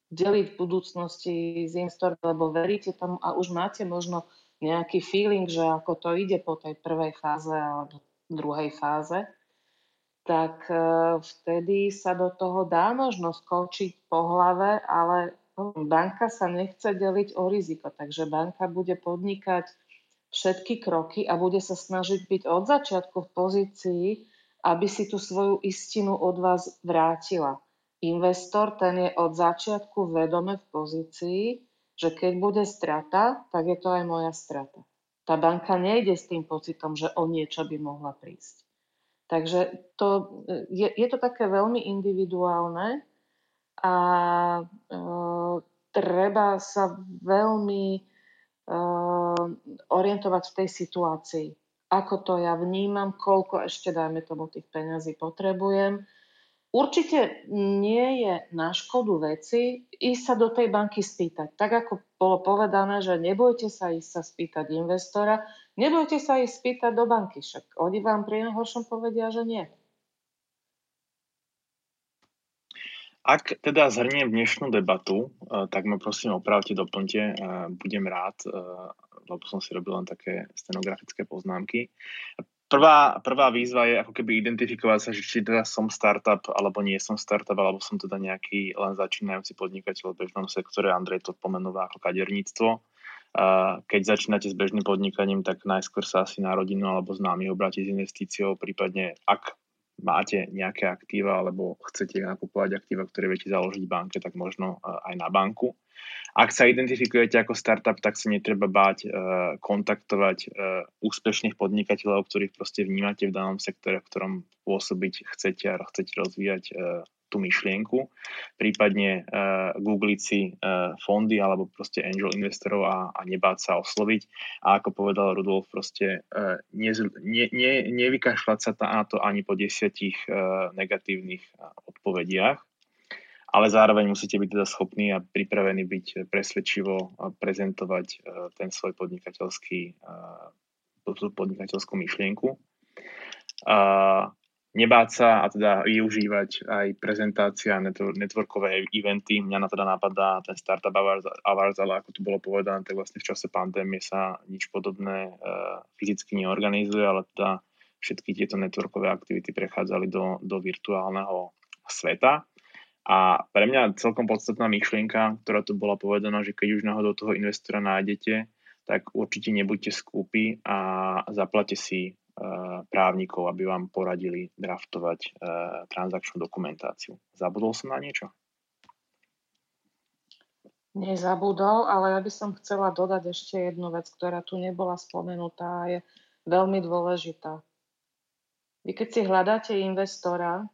deliť v budúcnosti s investormi, lebo veríte tomu a už máte možno nejaký feeling, že ako to ide po tej prvej fáze alebo druhej fáze, tak e, vtedy sa do toho dá možno skočiť po hlave, ale banka sa nechce deliť o riziko, takže banka bude podnikať všetky kroky a bude sa snažiť byť od začiatku v pozícii, aby si tú svoju istinu od vás vrátila. Investor ten je od začiatku vedome v pozícii, že keď bude strata, tak je to aj moja strata. Tá banka nejde s tým pocitom, že o niečo by mohla prísť. Takže to, je, je to také veľmi individuálne a e, treba sa veľmi e, orientovať v tej situácii. Ako to ja vnímam, koľko ešte, dajme tomu, tých peňazí potrebujem, Určite nie je na škodu veci ísť sa do tej banky spýtať. Tak ako bolo povedané, že nebojte sa ísť sa spýtať investora, nebojte sa ísť spýtať do banky, však oni vám pri najhoršom povedia, že nie. Ak teda zhrniem dnešnú debatu, eh, tak ma prosím opravte, doplňte, eh, budem rád, eh, lebo som si robil len také stenografické poznámky. Prvá, prvá výzva je ako keby identifikovať sa, že či teda som startup, alebo nie som startup, alebo som teda nejaký len začínajúci podnikateľ v bežnom sektore. Andrej to pomenúva ako kaderníctvo. Keď začínate s bežným podnikaním, tak najskôr sa asi na rodinu alebo známy obrátiť s investíciou, prípadne ak máte nejaké aktíva alebo chcete nakupovať aktíva, ktoré viete založiť v banke, tak možno aj na banku. Ak sa identifikujete ako startup, tak sa netreba báť kontaktovať úspešných podnikateľov, ktorých proste vnímate v danom sektore, v ktorom pôsobiť chcete a chcete rozvíjať tú myšlienku, prípadne uh, googliť si uh, fondy alebo proste angel investorov a, a nebáť sa osloviť. A ako povedal Rudolf, proste uh, ne, ne, ne, nevykašľať sa na to ani po desiatich uh, negatívnych odpovediach, ale zároveň musíte byť teda schopní a pripravení byť presvedčivo prezentovať ten svoj podnikateľský podnikateľskú myšlienku. Uh, nebáť sa a teda využívať aj prezentácia, networkové eventy. Mňa na teda napadá ten Startup Awards, ale ako tu bolo povedané, tak vlastne v čase pandémie sa nič podobné uh, fyzicky neorganizuje, ale teda všetky tieto networkové aktivity prechádzali do, do virtuálneho sveta. A pre mňa celkom podstatná myšlienka, ktorá tu bola povedaná, že keď už náhodou toho investora nájdete, tak určite nebuďte skúpi a zaplate si právnikov, aby vám poradili draftovať eh, transakčnú dokumentáciu. Zabudol som na niečo? Nezabudol, ale ja by som chcela dodať ešte jednu vec, ktorá tu nebola spomenutá a je veľmi dôležitá. Vy keď si hľadáte investora,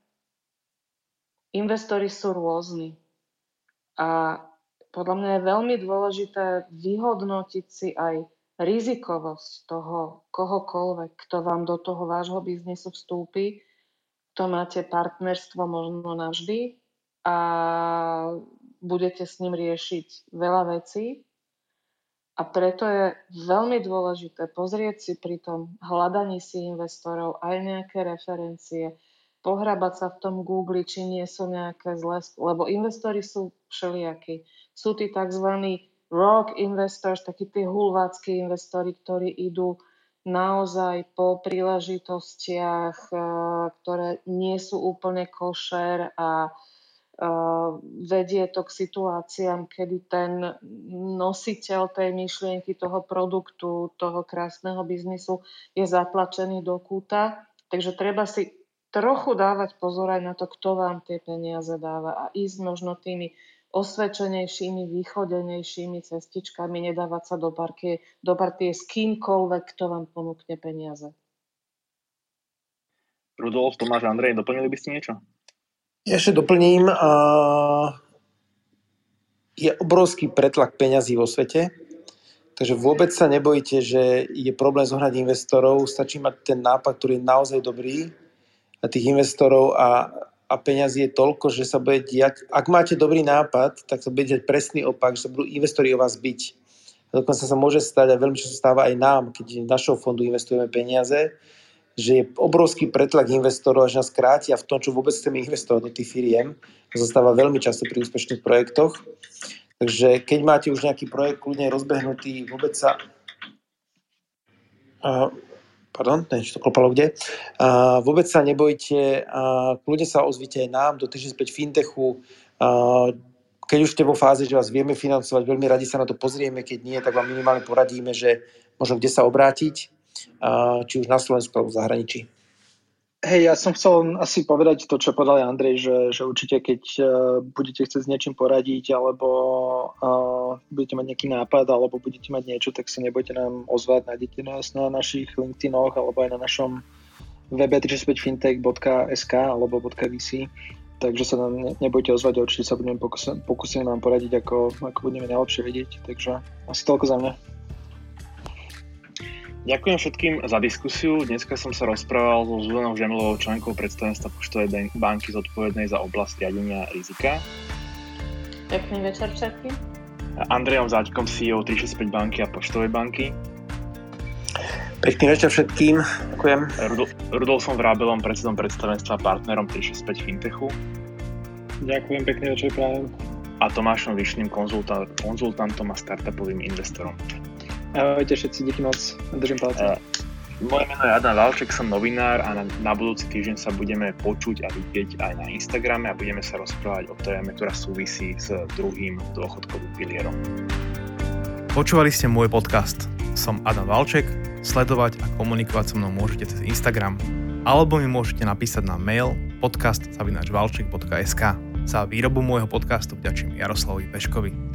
investori sú rôzni. A podľa mňa je veľmi dôležité vyhodnotiť si aj rizikovosť toho kohokoľvek, kto vám do toho vášho biznisu vstúpi, to máte partnerstvo možno navždy a budete s ním riešiť veľa vecí. A preto je veľmi dôležité pozrieť si pri tom hľadaní si investorov aj nejaké referencie, pohrabať sa v tom Google, či nie sú nejaké zlé, lebo investori sú všelijakí. Sú tí tzv rock investors, takí tí hulváckí investori, ktorí idú naozaj po príležitostiach, eh, ktoré nie sú úplne košer a eh, vedie to k situáciám, kedy ten nositeľ tej myšlienky, toho produktu, toho krásneho biznisu je zatlačený do kúta. Takže treba si trochu dávať pozor aj na to, kto vám tie peniaze dáva a ísť možno tými osvedčenejšími, východenejšími cestičkami, nedávať sa do, parkie, do partie s kýmkoľvek, kto vám ponúkne peniaze. Rudolf, Tomáš, Andrej, doplnili by ste niečo? Ja ešte doplním. Uh, je obrovský pretlak peňazí vo svete, takže vôbec sa nebojte, že je problém zohnať investorov. Stačí mať ten nápad, ktorý je naozaj dobrý a tých investorov a a peňazí je toľko, že sa bude diať, ak máte dobrý nápad, tak sa bude diať presný opak, že sa budú investori o vás byť. A dokonca sa môže stať, a veľmi často stáva aj nám, keď v našom fondu investujeme peniaze, že je obrovský pretlak investorov, až nás krátia v tom, čo vôbec chceme investovať do tých firiem. To sa stáva veľmi často pri úspešných projektoch. Takže keď máte už nejaký projekt kľudne rozbehnutý, vôbec sa pardon, ten to klopalo kde. A vôbec sa nebojte, a kľudne sa ozvite aj nám do 365 Fintechu. A keď už ste vo fáze, že vás vieme financovať, veľmi radi sa na to pozrieme, keď nie, tak vám minimálne poradíme, že možno kde sa obrátiť, a či už na Slovensku alebo v zahraničí. Hej, ja som chcel asi povedať to, čo povedal Andrej, že, že určite keď uh, budete chcieť s niečím poradiť, alebo uh, budete mať nejaký nápad, alebo budete mať niečo, tak sa nebojte nám ozvať, nájdete nás na našich LinkedInoch, alebo aj na našom webe 365fintech.sk alebo .vc, takže sa nám nebojte ozvať, určite sa budeme pokúsime vám poradiť, ako, ako budeme najlepšie vedieť, takže asi toľko za mňa. Ďakujem všetkým za diskusiu. Dneska som sa rozprával so Zuzanou Žemlovou, členkou predstavenstva Poštovej banky zodpovednej za oblasť riadenia rizika. Pekný večer všetkým. Andrejom Záďkom, CEO 365 banky a Poštovej banky. Pekný večer všetkým. Ďakujem. Rudol- Rudolfom Vrábelom, predsedom predstavenstva partnerom 365 Fintechu. Ďakujem, pekný večer prajem. A Tomášom Vyšným, konzultantom a startupovým investorom. Ahojte všetci, díky moc, držím palce. Moje meno je Adam Valček, som novinár a na, na budúci týždeň sa budeme počuť a vidieť aj na Instagrame a budeme sa rozprávať o téme, ktorá súvisí s druhým dôchodkovým pilierom. Počúvali ste môj podcast. Som Adam Valček. Sledovať a komunikovať so mnou môžete cez Instagram. alebo mi môžete napísať na mail podcast.valček.sk. Za výrobu môjho podcastu vďačím Jaroslavovi Peškovi.